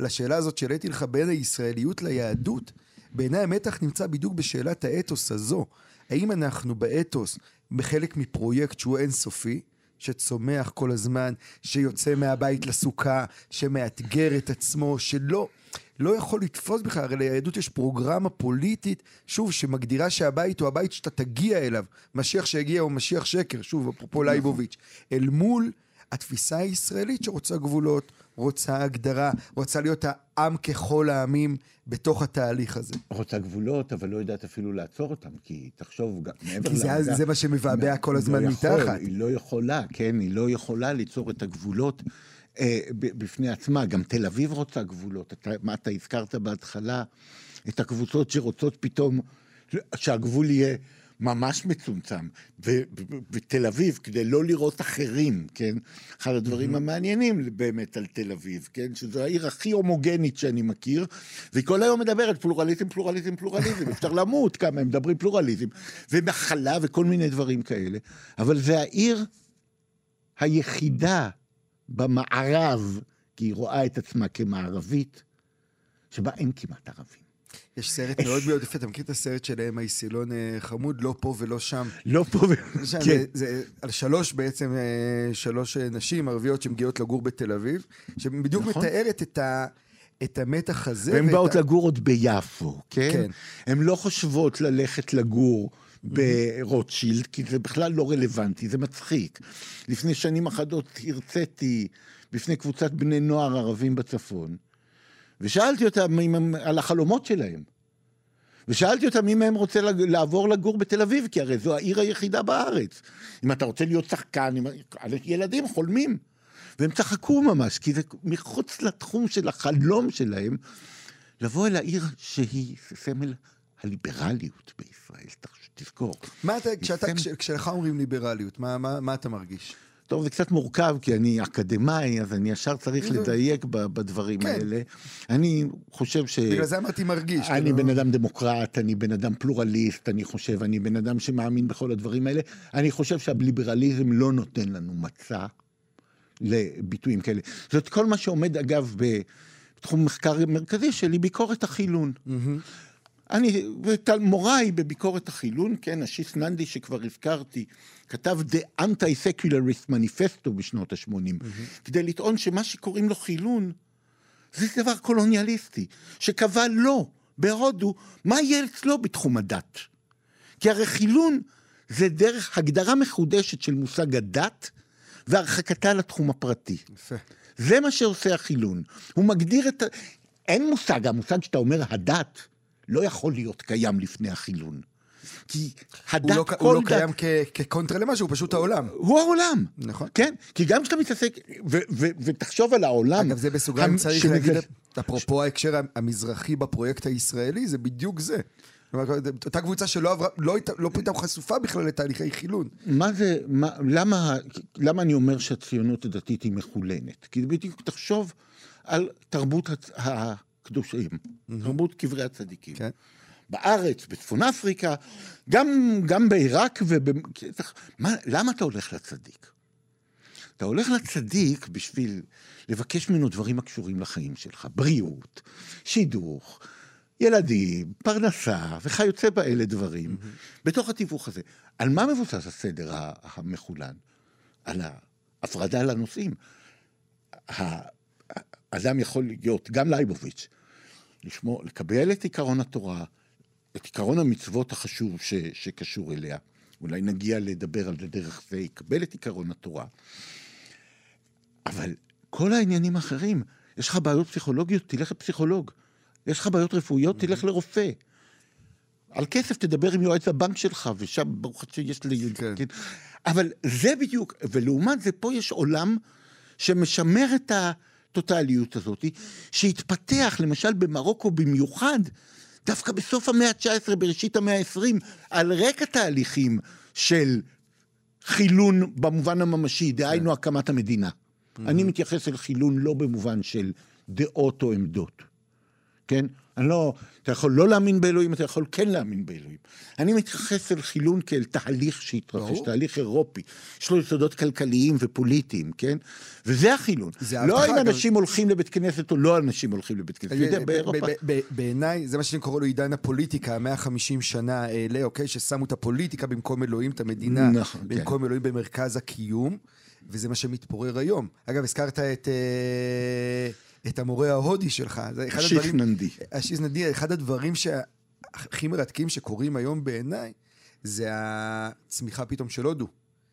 S1: לשאלה הזאת שהעליתי לך בין הישראליות ליהדות, בעיניי המתח נמצא בדיוק בשאלת האתוס הזו. האם אנחנו באתוס בחלק מפרויקט שהוא אינסופי, שצומח כל הזמן, שיוצא מהבית לסוכה, שמאתגר את עצמו, שלא לא יכול לתפוס בכלל, הרי ליהדות יש פרוגרמה פוליטית, שוב, שמגדירה שהבית הוא הבית שאתה תגיע אליו. משיח שהגיע הוא משיח שקר, שוב, אפרופו לייבוביץ', אל מול התפיסה הישראלית שרוצה גבולות, רוצה הגדרה, רוצה להיות העם ככל העמים בתוך התהליך הזה.
S2: רוצה גבולות, אבל לא יודעת אפילו לעצור אותם, כי תחשוב, גם מעבר
S1: כי זה-
S2: לעבודה-
S1: זה מה שמבעבע כל הזמן
S2: לא יכול,
S1: מתחת.
S2: היא לא יכולה, כן, היא לא יכולה ליצור את הגבולות אה, בפני עצמה. גם תל אביב רוצה גבולות. אתה, מה אתה הזכרת בהתחלה? את הקבוצות שרוצות פתאום שהגבול יהיה... ממש מצומצם. ובתל אביב, כדי לא לראות אחרים, כן? אחד הדברים המעניינים באמת על תל אביב, כן? שזו העיר הכי הומוגנית שאני מכיר, והיא כל היום מדברת פלורליזם, פלורליזם, פלורליזם. אפשר למות כמה הם מדברים פלורליזם. ומחלה וכל מיני דברים כאלה. אבל זה העיר היחידה במערב, כי היא רואה את עצמה כמערבית, שבה אין כמעט ערבים.
S1: יש סרט מאוד מאוד יפה, אתה מכיר את הסרט שלהם, היסילון אה, חמוד, לא פה ולא שם.
S2: לא פה ו...
S1: שם,
S2: כן.
S1: זה, על שלוש בעצם, אה, שלוש אה, נשים ערביות שמגיעות לגור בתל אביב, שבדיוק
S2: נכון.
S1: מתארת את, ה, את המתח הזה.
S2: והן באות
S1: ה...
S2: לגור עוד ביפו, כן?
S1: כן.
S2: הן לא חושבות ללכת לגור ברוטשילד, כי זה בכלל לא רלוונטי, זה מצחיק. לפני שנים אחדות הרציתי בפני קבוצת בני נוער ערבים בצפון, ושאלתי אותם על החלומות שלהם. ושאלתי אותם מי מהם רוצה לעבור לגור בתל אביב, כי הרי זו העיר היחידה בארץ. אם אתה רוצה להיות שחקן, אם... ילדים חולמים. והם צחקו ממש, כי זה מחוץ לתחום של החלום שלהם, לבוא אל העיר שהיא סמל הליברליות בישראל, תזכור.
S1: מה אתה, כשאתה,
S2: סמל-
S1: כש, כשלך אומרים ליברליות, מה, מה, מה אתה מרגיש?
S2: טוב, זה קצת מורכב, כי אני אקדמאי, אז אני ישר צריך לדייק בדברים
S1: כן.
S2: האלה. אני חושב ש...
S1: בגלל זה אמרתי מרגיש.
S2: אני
S1: כאילו.
S2: בן אדם דמוקרט, אני בן אדם פלורליסט, אני חושב, אני בן אדם שמאמין בכל הדברים האלה. אני חושב שהליברליזם לא נותן לנו מצע, לביטויים כאלה. זאת כל מה שעומד, אגב, בתחום מחקר מרכזי שלי, ביקורת החילון. אני, מוריי בביקורת החילון, כן, השיס ננדי שכבר הזכרתי, כתב The Anti-Secularist Manifesto בשנות ה-80, mm-hmm. כדי לטעון שמה שקוראים לו חילון, זה דבר קולוניאליסטי, שקבע לו, בהודו, מה יהיה אצלו בתחום הדת. כי הרי חילון זה דרך הגדרה מחודשת של מושג הדת והרחקתה לתחום הפרטי. יפה. זה מה שעושה החילון. הוא מגדיר את ה... אין מושג, המושג שאתה אומר הדת, לא יכול להיות קיים לפני החילון. כי הדת,
S1: הוא לא,
S2: כל
S1: הוא לא
S2: דת...
S1: קיים כ, כקונטרה למשהו, הוא פשוט העולם.
S2: הוא העולם.
S1: נכון.
S2: כן, כי גם כשאתה מתעסק, ו, ו, ותחשוב על העולם...
S1: אגב, זה בסוגריים צריך שמגל... להגיד, אפרופו ההקשר המזרחי בפרויקט הישראלי, זה בדיוק זה. אותה קבוצה שלא עברה, לא, לא פתאום חשופה בכלל לתהליכי חילון.
S2: מה זה, מה, למה, למה אני אומר שהציונות הדתית היא מחולנת? כי בדיוק תחשוב על תרבות הקדושים, mm-hmm. תרבות קברי הצדיקים. כן. בארץ, בצפון אפריקה, גם, גם בעיראק וב... מה, למה אתה הולך לצדיק? אתה הולך לצדיק בשביל לבקש ממנו דברים הקשורים לחיים שלך, בריאות, שידוך, ילדים, פרנסה וכיוצא באלה דברים, mm-hmm. בתוך התיווך הזה. על מה מבוסס הסדר המחולן? על ההפרדה לנושאים. האדם יכול להיות, גם לייבוביץ', לשמור, לקבל את עיקרון התורה, את עיקרון המצוות החשוב ש, שקשור אליה. אולי נגיע לדבר על זה דרך זה, יקבל את עיקרון התורה. אבל כל העניינים האחרים, יש לך בעיות פסיכולוגיות, תלך לפסיכולוג. יש לך בעיות רפואיות, תלך לרופא. על כסף תדבר עם יועץ הבנק שלך, ושם ברוך השם יש לי... כן. כן. אבל זה בדיוק, ולעומת זה פה יש עולם שמשמר את הטוטליות הזאת, שהתפתח, למשל במרוקו במיוחד, דווקא בסוף המאה ה-19, בראשית המאה ה-20, על רקע תהליכים של חילון במובן הממשי, דהיינו כן. הקמת המדינה. אני מתייחס אל חילון לא במובן של דעות או עמדות. כן? אני לא, אתה יכול לא להאמין באלוהים, אתה יכול כן להאמין באלוהים. אני מתייחס אל חילון כאל תהליך שהתרחש, תהליך אירופי. יש לו יסודות כלכליים ופוליטיים, כן? וזה החילון. לא אם אנשים הולכים לבית כנסת או לא אנשים הולכים לבית כנסת. אתה יודע, באירופה...
S1: בעיניי, זה מה שאני קורא לו עידן הפוליטיקה, 150 שנה האלה, אוקיי? ששמו את הפוליטיקה במקום אלוהים, את המדינה, נכון, כן. במקום אלוהים במרכז הקיום, וזה מה שמתפורר היום. אגב, הזכרת את... את המורה ההודי שלך.
S2: זה אחד השיס הדברים... ננדי.
S1: ננדי, אחד הדברים שהכי מרתקים שקורים היום בעיניי, זה הצמיחה פתאום של הודו.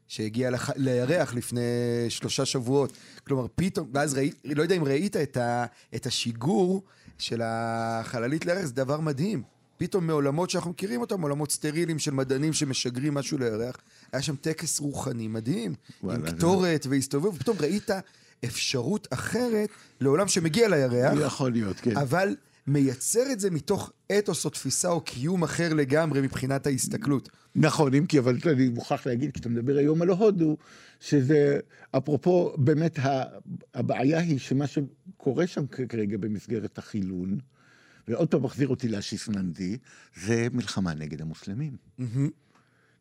S1: שהגיע לח... לירח לפני שלושה שבועות. כלומר, פתאום, ואז ראי, לא יודע אם ראית את, ה... את השיגור של החללית לירח, זה דבר מדהים. פתאום מעולמות שאנחנו מכירים אותם, עולמות סטריליים של מדענים שמשגרים משהו לירח, היה שם טקס רוחני מדהים, עם קטורת והסתובב, ופתאום ראית אפשרות אחרת לעולם שמגיע לירח.
S2: יכול להיות, כן.
S1: אבל מייצר את זה מתוך אתוס או תפיסה או קיום אחר לגמרי מבחינת ההסתכלות.
S2: נכון, אם כי, אבל אני מוכרח להגיד, כשאתה מדבר היום על הודו, שזה, אפרופו, באמת הבעיה היא שמה שקורה שם כרגע במסגרת החילון, ועוד פעם מחזיר אותי לאשיס ננדי, זה מלחמה נגד המוסלמים. Mm-hmm.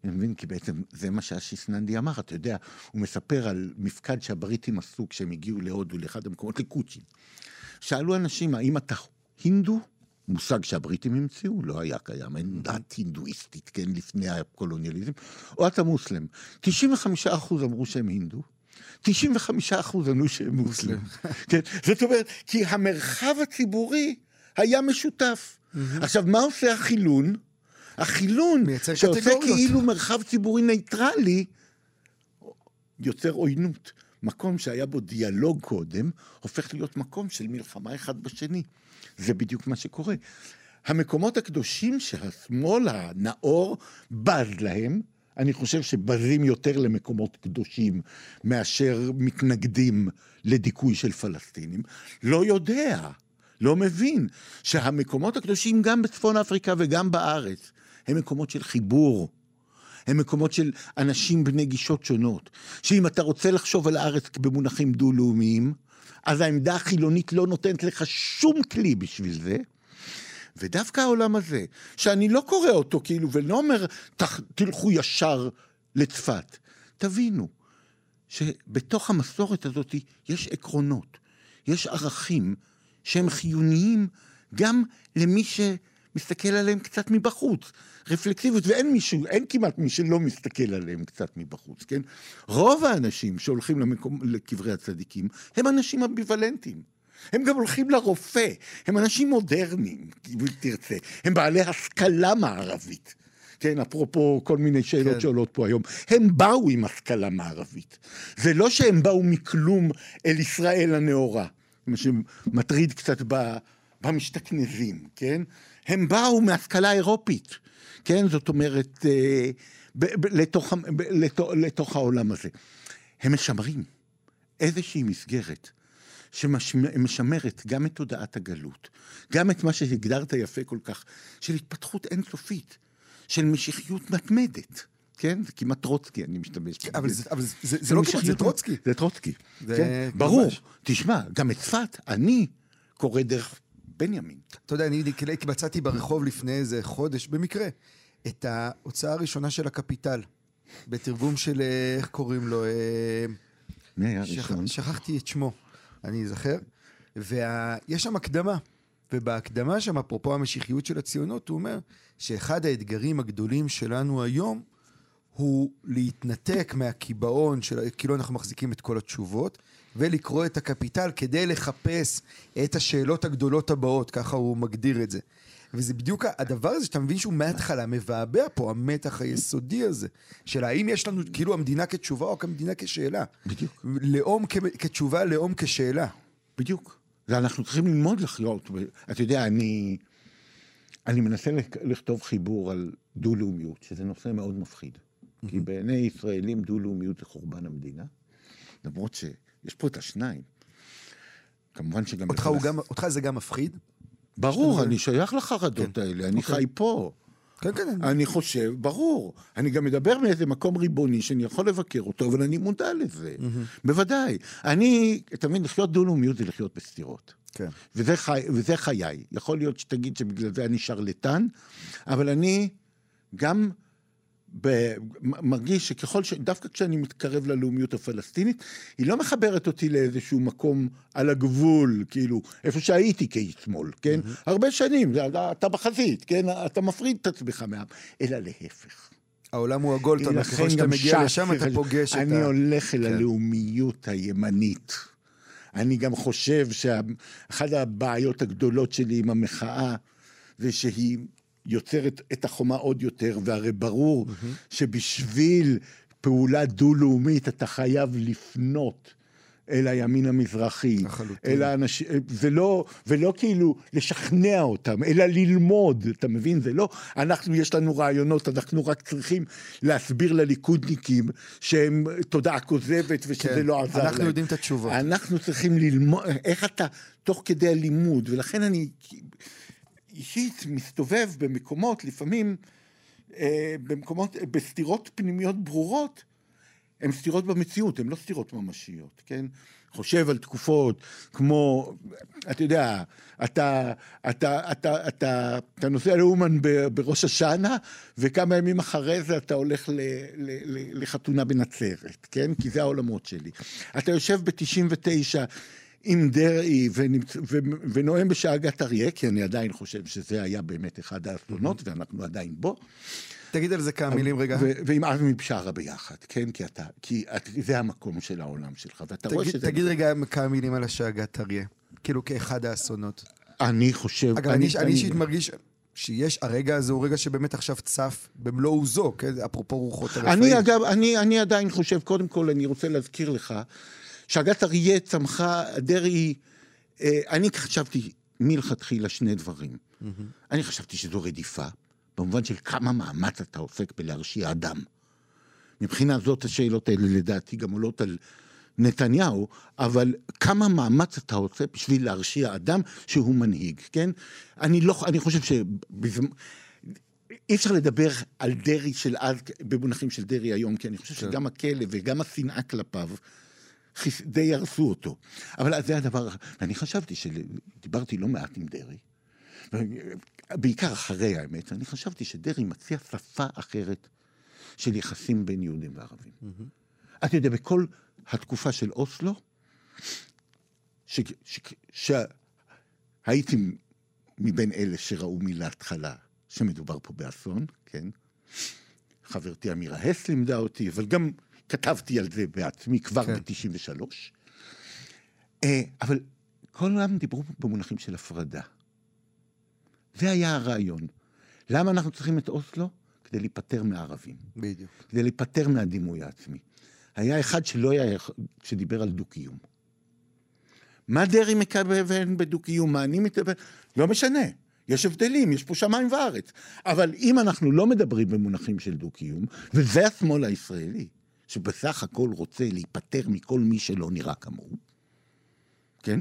S2: אני מבין, כי בעצם זה מה שאשיס ננדי אמר, אתה יודע, הוא מספר על מפקד שהבריטים עשו כשהם הגיעו להודו, לאחד המקומות, לקוצ'ין. שאלו אנשים, האם אתה הינדו? מושג שהבריטים המציאו, לא היה קיים, אין דת הינדואיסטית, כן, לפני הקולוניאליזם, או אתה מוסלם. 95 אחוז אמרו שהם הינדו, 95 אחוז ענו שהם מוסלם. כן, זאת אומרת, כי המרחב הציבורי היה משותף. עכשיו, מה עושה החילון? החילון, שעושה כאילו מרחב ציבורי נייטרלי, יוצר עוינות. מקום שהיה בו דיאלוג קודם, הופך להיות מקום של מלחמה אחד בשני. זה בדיוק מה שקורה. המקומות הקדושים שהשמאל הנאור בז להם, אני חושב שבזים יותר למקומות קדושים מאשר מתנגדים לדיכוי של פלסטינים, לא יודע, לא מבין, שהמקומות הקדושים גם בצפון אפריקה וגם בארץ הם מקומות של חיבור. הם מקומות של אנשים בני גישות שונות. שאם אתה רוצה לחשוב על הארץ במונחים דו-לאומיים, אז העמדה החילונית לא נותנת לך שום כלי בשביל זה. ודווקא העולם הזה, שאני לא קורא אותו כאילו, ולא אומר, תלכו ישר לצפת. תבינו, שבתוך המסורת הזאת יש עקרונות, יש ערכים שהם חיוניים גם למי שמסתכל עליהם קצת מבחוץ. רפלקטיביות, ואין מישהו, אין כמעט מי שלא מסתכל עליהם קצת מבחוץ, כן? רוב האנשים שהולכים למקום, לקברי הצדיקים הם אנשים אמביוולנטיים. הם גם הולכים לרופא, הם אנשים מודרניים, אם תרצה. הם בעלי השכלה מערבית. כן, אפרופו כל מיני שאלות כן. שעולות פה היום. הם באו עם השכלה מערבית. זה לא שהם באו מכלום אל ישראל הנאורה, מה שמטריד קצת במשתכנזים, כן? הם באו מהשכלה אירופית, כן? זאת אומרת, אה, ב- ב- לתוך, ב- לתוך, לתוך העולם הזה. הם משמרים איזושהי מסגרת שמשמרת גם את תודעת הגלות, גם את מה שהגדרת יפה כל כך, של התפתחות אינסופית, של משיחיות מתמדת. כן? זה כמעט טרוצקי, אני משתמש.
S1: אבל זה, אבל זה, זה, זה לא כמעט, זה טרוצקי.
S2: זה טרוצקי, זה כן? ברור. תשמע, גם את צפת, אני קורא דרך בנימין.
S1: אתה יודע, אני מצאתי ברחוב לפני איזה חודש, במקרה, את ההוצאה הראשונה של הקפיטל, בתרגום של, אה, איך קוראים לו? אה,
S2: מי היה ראשון?
S1: שכחתי את שמו. אני אזכר, ויש שם הקדמה, ובהקדמה שם, אפרופו המשיחיות של הציונות, הוא אומר שאחד האתגרים הגדולים שלנו היום הוא להתנתק מהקיבעון של כאילו אנחנו מחזיקים את כל התשובות, ולקרוא את הקפיטל כדי לחפש את השאלות הגדולות הבאות, ככה הוא מגדיר את זה. וזה בדיוק הדבר הזה שאתה מבין שהוא מההתחלה מבעבע פה, המתח היסודי הזה, של האם יש לנו כאילו המדינה כתשובה או המדינה כשאלה.
S2: בדיוק.
S1: לאום כ- כתשובה, לאום כשאלה.
S2: בדיוק. ואנחנו צריכים ללמוד לחיות. אתה יודע, אני, אני מנסה לכתוב חיבור על דו-לאומיות, שזה נושא מאוד מפחיד. כי בעיני ישראלים דו-לאומיות זה חורבן המדינה, למרות שיש פה את השניים. כמובן שגם...
S1: אותך, גם, אותך זה גם מפחיד?
S2: ברור, אני שייך לחרדות כן. האלה, אני אוקיי. חי פה.
S1: כן, כן.
S2: אני חושב, ברור. אני גם מדבר מאיזה מקום ריבוני שאני יכול לבקר אותו, אבל אני מודע לזה. בוודאי. אני, תמיד לחיות דו-לאומיות זה לחיות בסתירות.
S1: כן.
S2: וזה, חי, וזה חיי. יכול להיות שתגיד שבגלל זה אני שרלטן, אבל אני גם... מרגיש שככל ש... דווקא כשאני מתקרב ללאומיות הפלסטינית, היא לא מחברת אותי לאיזשהו מקום על הגבול, כאילו, איפה שהייתי כאיש שמאל, כן? Mm-hmm. הרבה שנים, אתה בחזית, כן? אתה מפריד את עצמך מהעם, אלא להפך.
S1: העולם הוא עגול, אתה ככל שאתה מגיע לשם אתה פוגש את ה...
S2: אני הולך אל כן. הלאומיות הימנית. אני גם חושב שאחת הבעיות הגדולות שלי עם המחאה זה שהיא יוצרת את החומה עוד יותר, והרי ברור mm-hmm. שבשביל פעולה דו-לאומית אתה חייב לפנות. אל הימין המזרחי, לחלוטין. אל האנשים, ולא, ולא כאילו לשכנע אותם, אלא ללמוד, אתה מבין? זה לא, אנחנו, יש לנו רעיונות, אנחנו רק צריכים להסביר לליכודניקים שהם תודעה כוזבת ושזה כן, לא עזר
S1: להם. אנחנו יודעים את התשובות.
S2: אנחנו צריכים ללמוד, איך אתה, תוך כדי הלימוד, ולכן אני אישית מסתובב במקומות, לפעמים אה, במקומות, בסתירות פנימיות ברורות, הן סתירות במציאות, הן לא סתירות ממשיות, כן? חושב על תקופות כמו, אתה יודע, אתה, אתה, אתה, אתה, אתה נוסע לאומן בראש השנה, וכמה ימים אחרי זה אתה הולך ל, ל, ל, לחתונה בנצרת, כן? כי זה העולמות שלי. אתה יושב ב-99 עם דרעי ונמצ... ו... ונואם בשאגת אריה, כי אני עדיין חושב שזה היה באמת אחד האסונות, ואנחנו עדיין בו.
S1: תגיד על זה כמה מילים רגע.
S2: ו- ועם עזמי בשארה ביחד, כן? כי אתה, כי את, זה המקום של העולם שלך, ואתה רואה שזה...
S1: תגיד רגע כמה מילים על השאגת אריה, כאילו כאחד האסונות.
S2: אני חושב...
S1: אגב, אני אישית מרגיש... שיש, הרגע הזה הוא רגע שבאמת עכשיו צף במלוא עוזו, כן? אפרופו רוחות
S2: הרפאים. אני אגב, אני, אני עדיין חושב, קודם כל אני רוצה להזכיר לך, שאגת אריה צמחה, דרעי, אה, אני חשבתי מלכתחילה שני דברים. Mm-hmm. אני חשבתי שזו רדיפה, במובן של כמה מאמץ אתה עוסק בלהרשיע אדם. מבחינה זאת השאלות האלה לדעתי גם עולות על נתניהו, אבל כמה מאמץ אתה עושה בשביל להרשיע אדם שהוא מנהיג, כן? אני לא, אני חושב שבזמן... אי אפשר לדבר על דרעי של אז במונחים של דרעי היום, כי אני חושב כן. שגם הכלא וגם השנאה כלפיו די הרסו אותו. אבל זה הדבר, ואני חשבתי שדיברתי לא מעט עם דרעי, בעיקר אחרי האמת, אני חשבתי שדרעי מציע שפה אחרת של יחסים בין יהודים וערבים. Mm-hmm. אתה יודע, בכל התקופה של אוסלו, שהייתי מבין אלה שראו מלהתחלה שמדובר פה באסון, כן? חברתי אמירה הס לימדה אותי, אבל גם כתבתי על זה בעצמי כבר
S1: כן.
S2: ב-93. אה, אבל כולם דיברו במונחים של הפרדה. זה היה הרעיון. למה אנחנו צריכים את אוסלו? כדי להיפטר מהערבים,
S1: בדיוק.
S2: כדי להיפטר מהדימוי העצמי. היה אחד שלא היה, שדיבר על דו-קיום. מה דרעי מכוון בדו-קיום? מה אני מתכוון? לא משנה. יש הבדלים, יש פה שמיים וארץ. אבל אם אנחנו לא מדברים במונחים של דו-קיום, וזה השמאל הישראלי, שבסך הכל רוצה להיפטר מכל מי שלא נראה כמוהו, כן?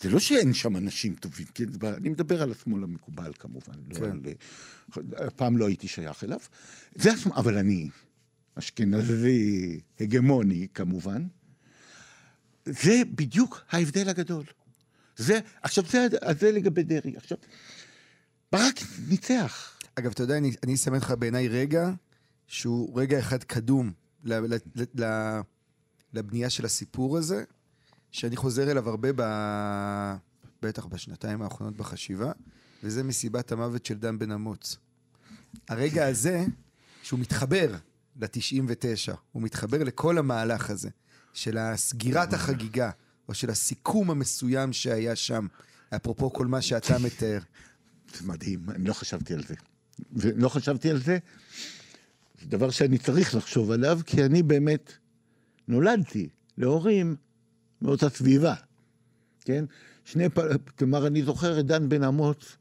S2: זה לא שאין שם אנשים טובים, כן? אני מדבר על השמאל המקובל כמובן, לא
S1: כן.
S2: על... פעם לא הייתי שייך אליו. זה השמאל, אבל אני אשכנזי הגמוני כמובן. זה בדיוק ההבדל הגדול. זה, עכשיו זה, זה לגבי דרעי. עכשיו, ברק ניצח.
S1: אגב, אתה יודע, אני, אני אסמן לך בעיניי רגע שהוא רגע אחד קדום לבנייה של הסיפור הזה, שאני חוזר אליו הרבה, ב, בטח בשנתיים האחרונות בחשיבה, וזה מסיבת המוות של דן בן אמוץ. הרגע הזה, שהוא מתחבר ל-99, הוא מתחבר לכל המהלך הזה, של סגירת החגיגה, או של הסיכום המסוים שהיה שם, אפרופו כל מה שאתה מתאר.
S2: זה מדהים, אני לא חשבתי על זה. ולא חשבתי על זה דבר שאני צריך לחשוב עליו, כי אני באמת נולדתי להורים מאותה סביבה, כן? שני פ... כלומר, אני זוכר את דן בן אמוץ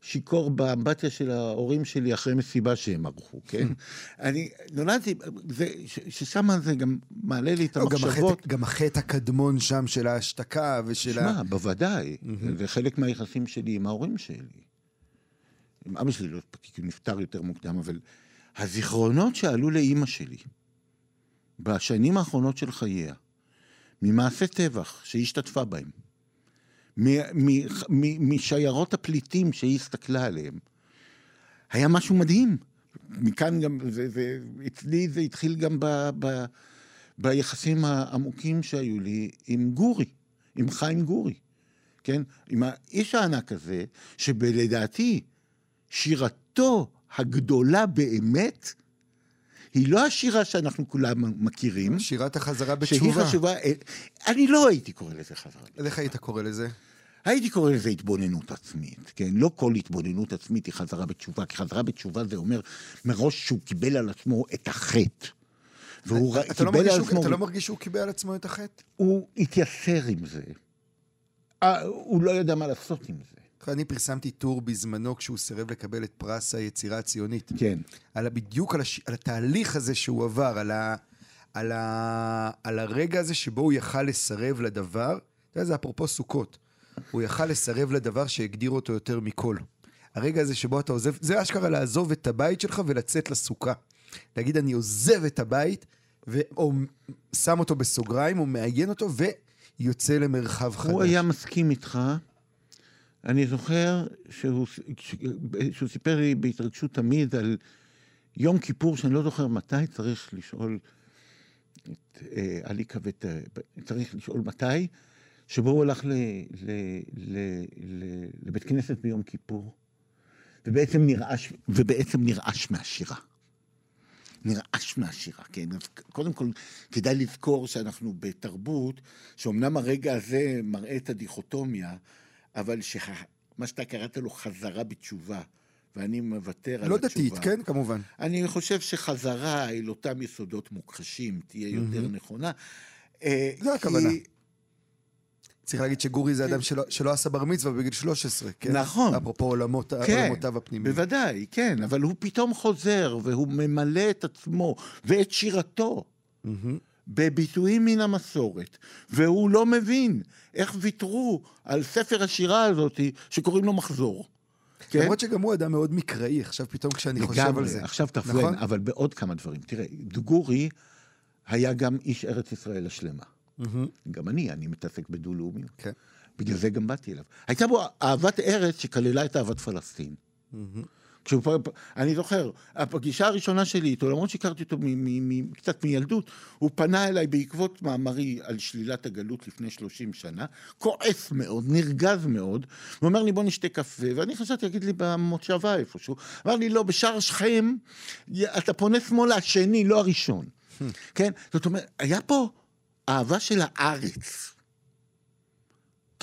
S2: שיכור באמבטיה של ההורים שלי אחרי מסיבה שהם ערכו, כן? אני נולדתי, זה, ש- ששם זה גם מעלה לי את
S1: לא,
S2: המחשבות.
S1: גם החטא הקדמון שם של ההשתקה ושל ה...
S2: שמע, בוודאי. זה חלק מהיחסים שלי עם ההורים שלי. עם אבא שלי לא כי הוא נפטר יותר מוקדם, אבל הזיכרונות שעלו לאימא שלי בשנים האחרונות של חייה, ממעשי טבח שהיא השתתפה בהם, משיירות הפליטים שהיא הסתכלה עליהם, היה משהו מדהים. מכאן גם, זה, זה, אצלי זה התחיל גם ב, ב, ביחסים העמוקים שהיו לי עם גורי, עם חיים גורי, כן? עם האיש הענק הזה, שלדעתי שירתו הגדולה באמת, היא לא השירה שאנחנו כולם מכירים,
S1: שירת החזרה
S2: שהיא
S1: בתשובה.
S2: חשובה, אה, אני לא הייתי קורא לזה חזרה.
S1: אז איך היית קורא לזה?
S2: הייתי קורא לזה התבוננות עצמית, כן? לא כל התבוננות עצמית היא חזרה בתשובה, כי חזרה בתשובה זה אומר מראש שהוא קיבל על עצמו את החטא. והוא
S1: אתה לא מרגיש
S2: על עצמו,
S1: אתה לא מרגיש שהוא קיבל על עצמו את החטא?
S2: הוא התייסר עם זה. אה, הוא לא ידע מה לעשות עם זה.
S1: אני פרסמתי טור בזמנו כשהוא סירב לקבל את פרס היצירה הציונית.
S2: כן.
S1: על בדיוק על, הש... על התהליך הזה שהוא עבר, על, ה... על, ה... על הרגע הזה שבו הוא יכל לסרב לדבר, אתה יודע, זה אפרופו סוכות, הוא יכל לסרב לדבר שהגדיר אותו יותר מכל. הרגע הזה שבו אתה עוזב, זה אשכרה לעזוב את הבית שלך ולצאת לסוכה. להגיד, אני עוזב את הבית, ו... או שם אותו בסוגריים, או מעיין אותו, ויוצא למרחב חדש.
S2: הוא היה מסכים איתך. אני זוכר שהוא, שהוא סיפר לי בהתרגשות תמיד על יום כיפור, שאני לא זוכר מתי, צריך לשאול את אה, אליקה ואת... אה, צריך לשאול מתי, שבו הוא הלך ל, ל, ל, ל, לבית כנסת ביום כיפור, ובעצם נרעש, ובעצם נרעש מהשירה. נרעש מהשירה, כן? אז קודם כל, כדאי לזכור שאנחנו בתרבות, שאומנם הרגע הזה מראה את הדיכוטומיה, אבל שמה שאתה קראת לו חזרה בתשובה, ואני מוותר על
S1: לא
S2: התשובה.
S1: דתית, כן? כמובן.
S2: אני חושב שחזרה אל אותם יסודות מוכחשים תהיה יותר נכונה. אה,
S1: זו
S2: כי-
S1: הכוונה. צריך להגיד שגורי זה אדם שלא, שלא עשה בר מצווה בגיל 13, כן?
S2: נכון.
S1: אפרופו עולמות,
S2: כן,
S1: עולמותיו הפנימיים.
S2: בוודאי, כן, אבל הוא פתאום חוזר, והוא ממלא את עצמו ואת שירתו
S1: מהמם.
S2: בביטויים מן המסורת, והוא לא מבין איך ויתרו על ספר השירה הזאת שקוראים לו מחזור. כן?
S1: למרות שגם הוא אדם מאוד מקראי, עכשיו פתאום כשאני חושב על
S2: לגמרי,
S1: זה.
S2: עכשיו תפריע,
S1: נכון?
S2: אבל בעוד כמה דברים. תראה, גורי היה גם איש ארץ ישראל השלמה.
S1: מהמם.
S2: גם אני, אני מתעסק בדו-לאומיות.
S1: כן.
S2: בגלל זה גם באתי אליו. הייתה בו אהבת ארץ שכללה את אהבת פלסטין.
S1: מהמם.
S2: כשהוא, פ- אני זוכר, הפגישה הראשונה שלי איתו, למרות שהכרתי אותו מ- מ- מ- קצת מילדות, הוא פנה אליי בעקבות מאמרי על שלילת הגלות לפני 30 שנה, כועס מאוד, נרגז מאוד, הוא אומר לי בוא נשתה קפה, ואני חשבתי, יגיד לי במושבה איפשהו, אמר לי לא, בשער שכם, אתה פונה שמאלה, השני, לא הראשון. כן? זאת אומרת, היה פה אהבה של הארץ.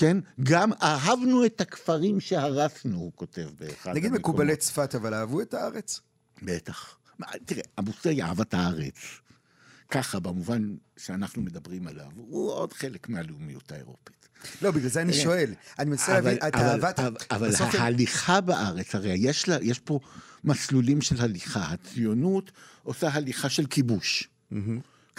S2: כן? גם אהבנו את הכפרים שהרסנו, הוא כותב באחד
S1: נגיד
S2: המקומות.
S1: מקובלי צפת, אבל אהבו את הארץ?
S2: בטח. מה, תראה, המושג אהבת הארץ, ככה, במובן שאנחנו מדברים עליו, הוא עוד חלק מהלאומיות האירופית.
S1: לא, בגלל זה אני
S2: תראה,
S1: שואל. אני מנסה להבין, את אהבת...
S2: אבל, ההליכה בארץ, הרי יש, לה, יש פה מסלולים של הליכה. הציונות עושה הליכה של כיבוש.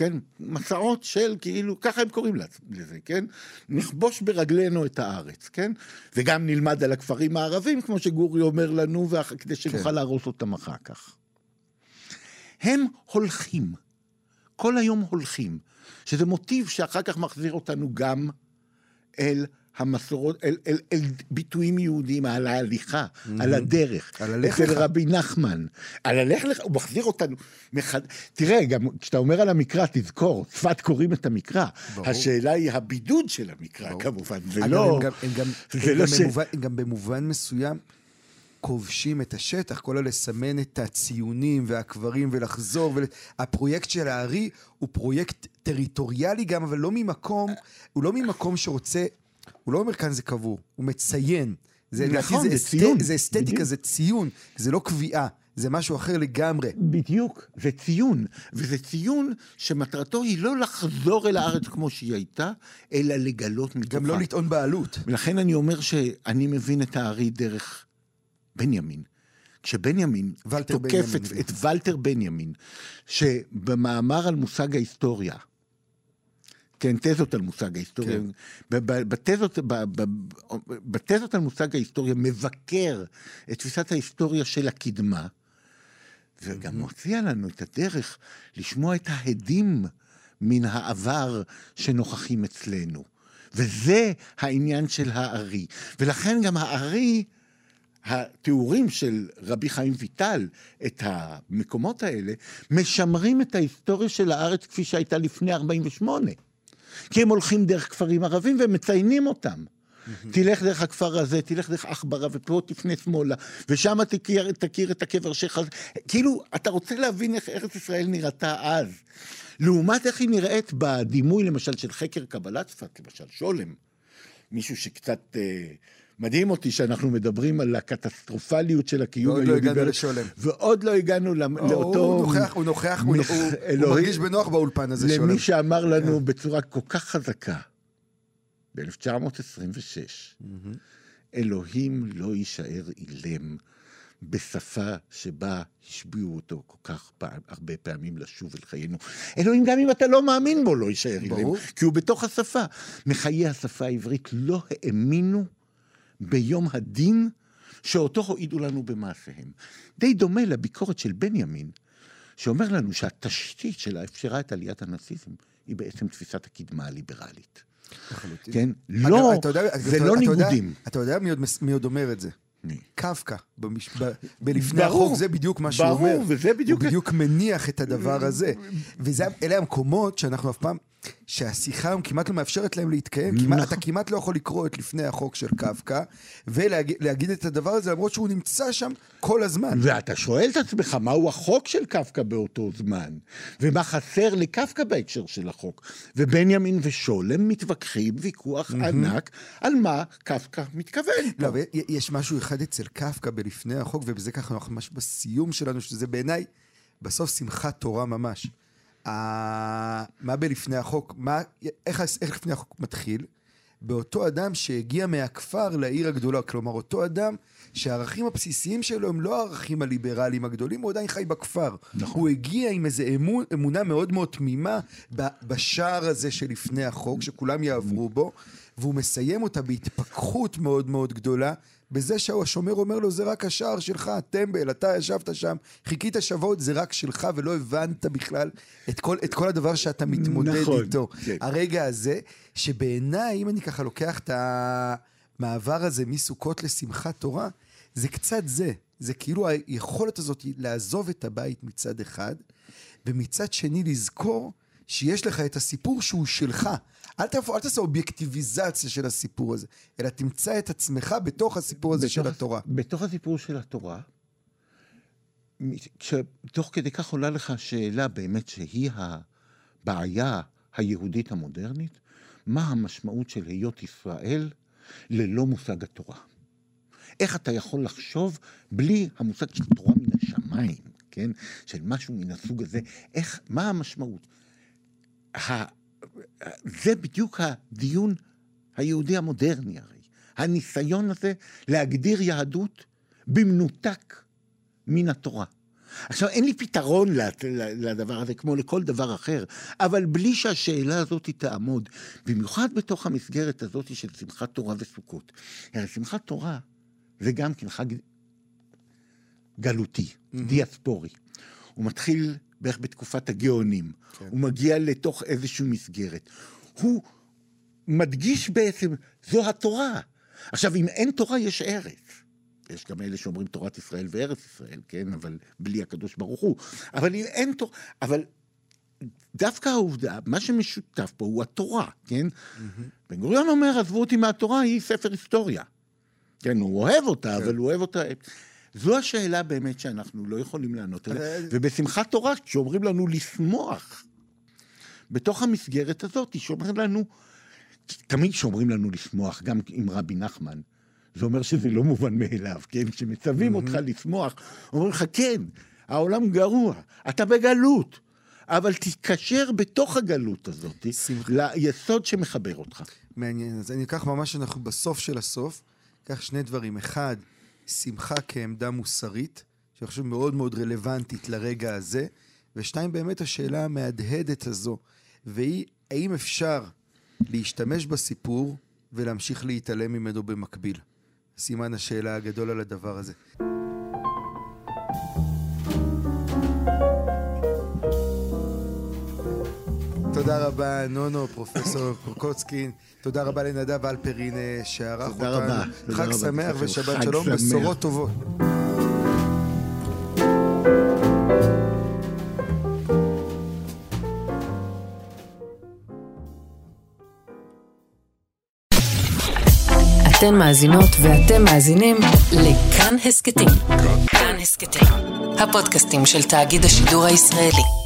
S2: כן? מסעות של כאילו, ככה הם קוראים לזה, כן? נכבוש ברגלינו את הארץ, כן? וגם נלמד על הכפרים הערבים, כמו שגורי אומר לנו, ואח- כדי שנוכל
S1: כן.
S2: להרוס אותם אחר כך. הם הולכים, כל היום הולכים, שזה מוטיב שאחר כך מחזיר אותנו גם אל המסורות, אל, אל, אל ביטויים יהודיים, על ההליכה, על הדרך.
S1: על הלך
S2: אצל
S1: לך.
S2: רבי נחמן. על הלך לך, הוא מחזיר אותנו. מחד... תראה, גם כשאתה אומר על המקרא, תזכור, צפת קוראים את המקרא.
S1: ברור.
S2: השאלה היא הבידוד של המקרא, כמובן. זה
S1: אגב,
S2: לא...
S1: הם גם- הם גם- הם גם
S2: ש...
S1: במובן- הם גם במובן מסוים כובשים את השטח, כל הלסמן את הציונים והקברים ולחזור. ול... הפרויקט של הארי הוא פרויקט טריטוריאלי גם, אבל לא ממקום, הוא לא ממקום שרוצה, הוא לא אומר כאן זה קבור, הוא מציין. זה,
S2: נכון, זה
S1: אסת-
S2: ציון,
S1: זה אסתטיקה,
S2: בדיוק.
S1: זה ציון, זה לא קביעה, זה משהו אחר לגמרי.
S2: בדיוק, זה ציון, וזה ציון שמטרתו היא לא לחזור אל הארץ כמו שהיא הייתה, אלא לגלות מתוכה.
S1: גם לא לטעון בעלות.
S2: ולכן אני אומר שאני מבין את הארי דרך בנימין. כשבנימין תוקף
S1: בנימין.
S2: את, את ולטר בנימין, שבמאמר על מושג ההיסטוריה, כן, תזות על מושג ההיסטוריה,
S1: כן.
S2: בתזות, בתזות על מושג ההיסטוריה מבקר את תפיסת ההיסטוריה של הקדמה, וגם מציע לנו את הדרך לשמוע את ההדים מן העבר שנוכחים אצלנו. וזה העניין של הארי. ולכן גם הארי, התיאורים של רבי חיים ויטל, את המקומות האלה, משמרים את ההיסטוריה של הארץ כפי שהייתה לפני 48. כי הם הולכים דרך כפרים ערבים והם מציינים אותם. תלך דרך הכפר הזה, תלך דרך עכברה, ופה תפנה שמאלה, ושם תכיר, תכיר את הקבר שלך. כאילו, אתה רוצה להבין איך ארץ ישראל נראתה אז. לעומת איך היא נראית בדימוי, למשל, של חקר קבלת צפת, למשל, שולם. מישהו שקצת... אה, מדהים אותי שאנחנו מדברים על הקטסטרופליות של הקיום
S1: ועוד לא
S2: היהודי.
S1: הגענו לשולם.
S2: ועוד לא הגענו לאותו...
S1: הוא נוכח, הוא נוכח, הוא, מרגיש בנוח באולפן הזה שולם.
S2: למי שאמר לנו
S1: כן.
S2: בצורה כל כך חזקה, ב-1926, אלוהים לא יישאר אילם בשפה שבה השביעו אותו כל כך פעם, הרבה פעמים לשוב אל חיינו. אלוהים, גם אם אתה לא מאמין בו, לא יישאר אילם. כי הוא בתוך השפה. מחיי השפה העברית לא האמינו ביום הדין שאותו הועידו לנו במעשיהם. די דומה לביקורת של בנימין, שאומר לנו שהתשתית של האפשרה את עליית הנאציזם היא בעצם תפיסת הקדמה הליברלית.
S1: לחלוטין.
S2: כן? לא, זה לא ניגודים.
S1: אתה יודע מי עוד אומר את זה? קפקא. בלפני
S2: ברור.
S1: החוק, זה בדיוק מה שהוא
S2: ברור,
S1: אומר.
S2: וזה בדיוק-
S1: הוא בדיוק מניח את הדבר הזה. ואלה המקומות שאנחנו אף פעם, שהשיחה היום כמעט לא מאפשרת להם להתקיים. כמעט,
S2: נכון.
S1: אתה כמעט לא יכול לקרוא את לפני החוק של קפקא, ולהגיד להגיד את הדבר הזה למרות שהוא נמצא שם כל הזמן.
S2: ואתה שואל את עצמך, מהו החוק של קפקא באותו זמן? ומה חסר לקפקא בהקשר של החוק? ובנימין ושולם מתווכחים ויכוח ענק על מה קפקא מתכוון.
S1: לא, יש משהו אחד אצל קפקא בלפני החוק, ובזה ככה אנחנו ממש בסיום שלנו, שזה בעיניי בסוף שמחת תורה ממש. ה- מה בלפני החוק, מה, איך, איך לפני החוק מתחיל? באותו אדם שהגיע מהכפר לעיר הגדולה, כלומר אותו אדם שהערכים הבסיסיים שלו הם לא הערכים הליברליים הגדולים, הוא עדיין חי בכפר. נכון. הוא הגיע עם איזו אמון, אמונה מאוד מאוד תמימה בשער הזה שלפני החוק, שכולם יעברו בו, והוא מסיים אותה בהתפכחות מאוד מאוד גדולה, בזה שהשומר אומר לו, זה רק השער שלך, טמבל, אתה ישבת שם, חיכית שבועות, זה רק שלך, ולא הבנת בכלל את כל, את כל הדבר שאתה מתמודד
S2: נכון,
S1: איתו.
S2: כן.
S1: הרגע הזה, שבעיניי, אם אני ככה לוקח את המעבר הזה מסוכות לשמחת תורה, זה קצת זה. זה כאילו היכולת הזאת לעזוב את הבית מצד אחד, ומצד שני לזכור שיש לך את הסיפור שהוא שלך. אל, תפ... אל תעשה אובייקטיביזציה של הסיפור הזה, אלא תמצא את עצמך בתוך הסיפור הזה בתוך, של התורה.
S2: בתוך הסיפור של התורה, כשתוך כדי כך עולה לך שאלה באמת שהיא הבעיה היהודית המודרנית, מה המשמעות של היות ישראל ללא מושג התורה. איך אתה יכול לחשוב בלי המושג של תורה מן השמיים, כן? של משהו מן הסוג הזה, איך, מה המשמעות? זה בדיוק הדיון היהודי המודרני הרי. הניסיון הזה להגדיר יהדות במנותק מן התורה. עכשיו, אין לי פתרון לדבר הזה, כמו לכל דבר אחר, אבל בלי שהשאלה הזאת תעמוד, במיוחד בתוך המסגרת הזאת של שמחת תורה וסוכות. הרי שמחת תורה זה גם כן חג גלותי, mm-hmm. דיאספורי. הוא מתחיל בערך בתקופת הגאונים, כן. הוא מגיע לתוך איזושהי מסגרת. הוא מדגיש בעצם, זו התורה. עכשיו, אם אין תורה, יש ארץ. יש גם אלה שאומרים תורת ישראל וארץ ישראל, כן? אבל בלי הקדוש ברוך הוא. אבל אם אין תורה, אבל דווקא העובדה, מה שמשותף פה הוא התורה, כן? Mm-hmm. בן גוריון אומר, עזבו אותי מהתורה, היא ספר היסטוריה. כן, הוא אוהב אותה, כן. אבל הוא אוהב אותה... זו השאלה באמת שאנחנו לא יכולים לענות עליה. ובשמחת תורה, כשאומרים לנו לשמוח, בתוך המסגרת הזאת, שאומרים לנו, תמיד כשאומרים לנו לשמוח, גם עם רבי נחמן, זה אומר שזה לא מובן מאליו, כן? כשמצווים אותך לשמוח, אומרים לך, כן, העולם גרוע, אתה בגלות, אבל תתקשר בתוך הגלות הזאת ליסוד שמחבר אותך.
S1: מעניין, אז אני אקח ממש, אנחנו בסוף של הסוף, אקח שני דברים. אחד, שמחה כעמדה מוסרית, שאני חושב מאוד מאוד רלוונטית לרגע הזה, ושתיים, באמת השאלה המהדהדת הזו, והיא, האם אפשר להשתמש בסיפור ולהמשיך להתעלם ממנו במקביל? סימן השאלה הגדול על הדבר הזה. תודה רבה, נונו, פרופסור קורקוצקין. תודה רבה לנדב אלפרין שערך אותנו.
S2: תודה רבה.
S1: חג שמח ושבת שלום, בשורות טובות.
S3: אתן מאזינות ואתם מאזינים לכאן הסכתים. כאן הסכתים, הפודקאסטים של תאגיד השידור הישראלי.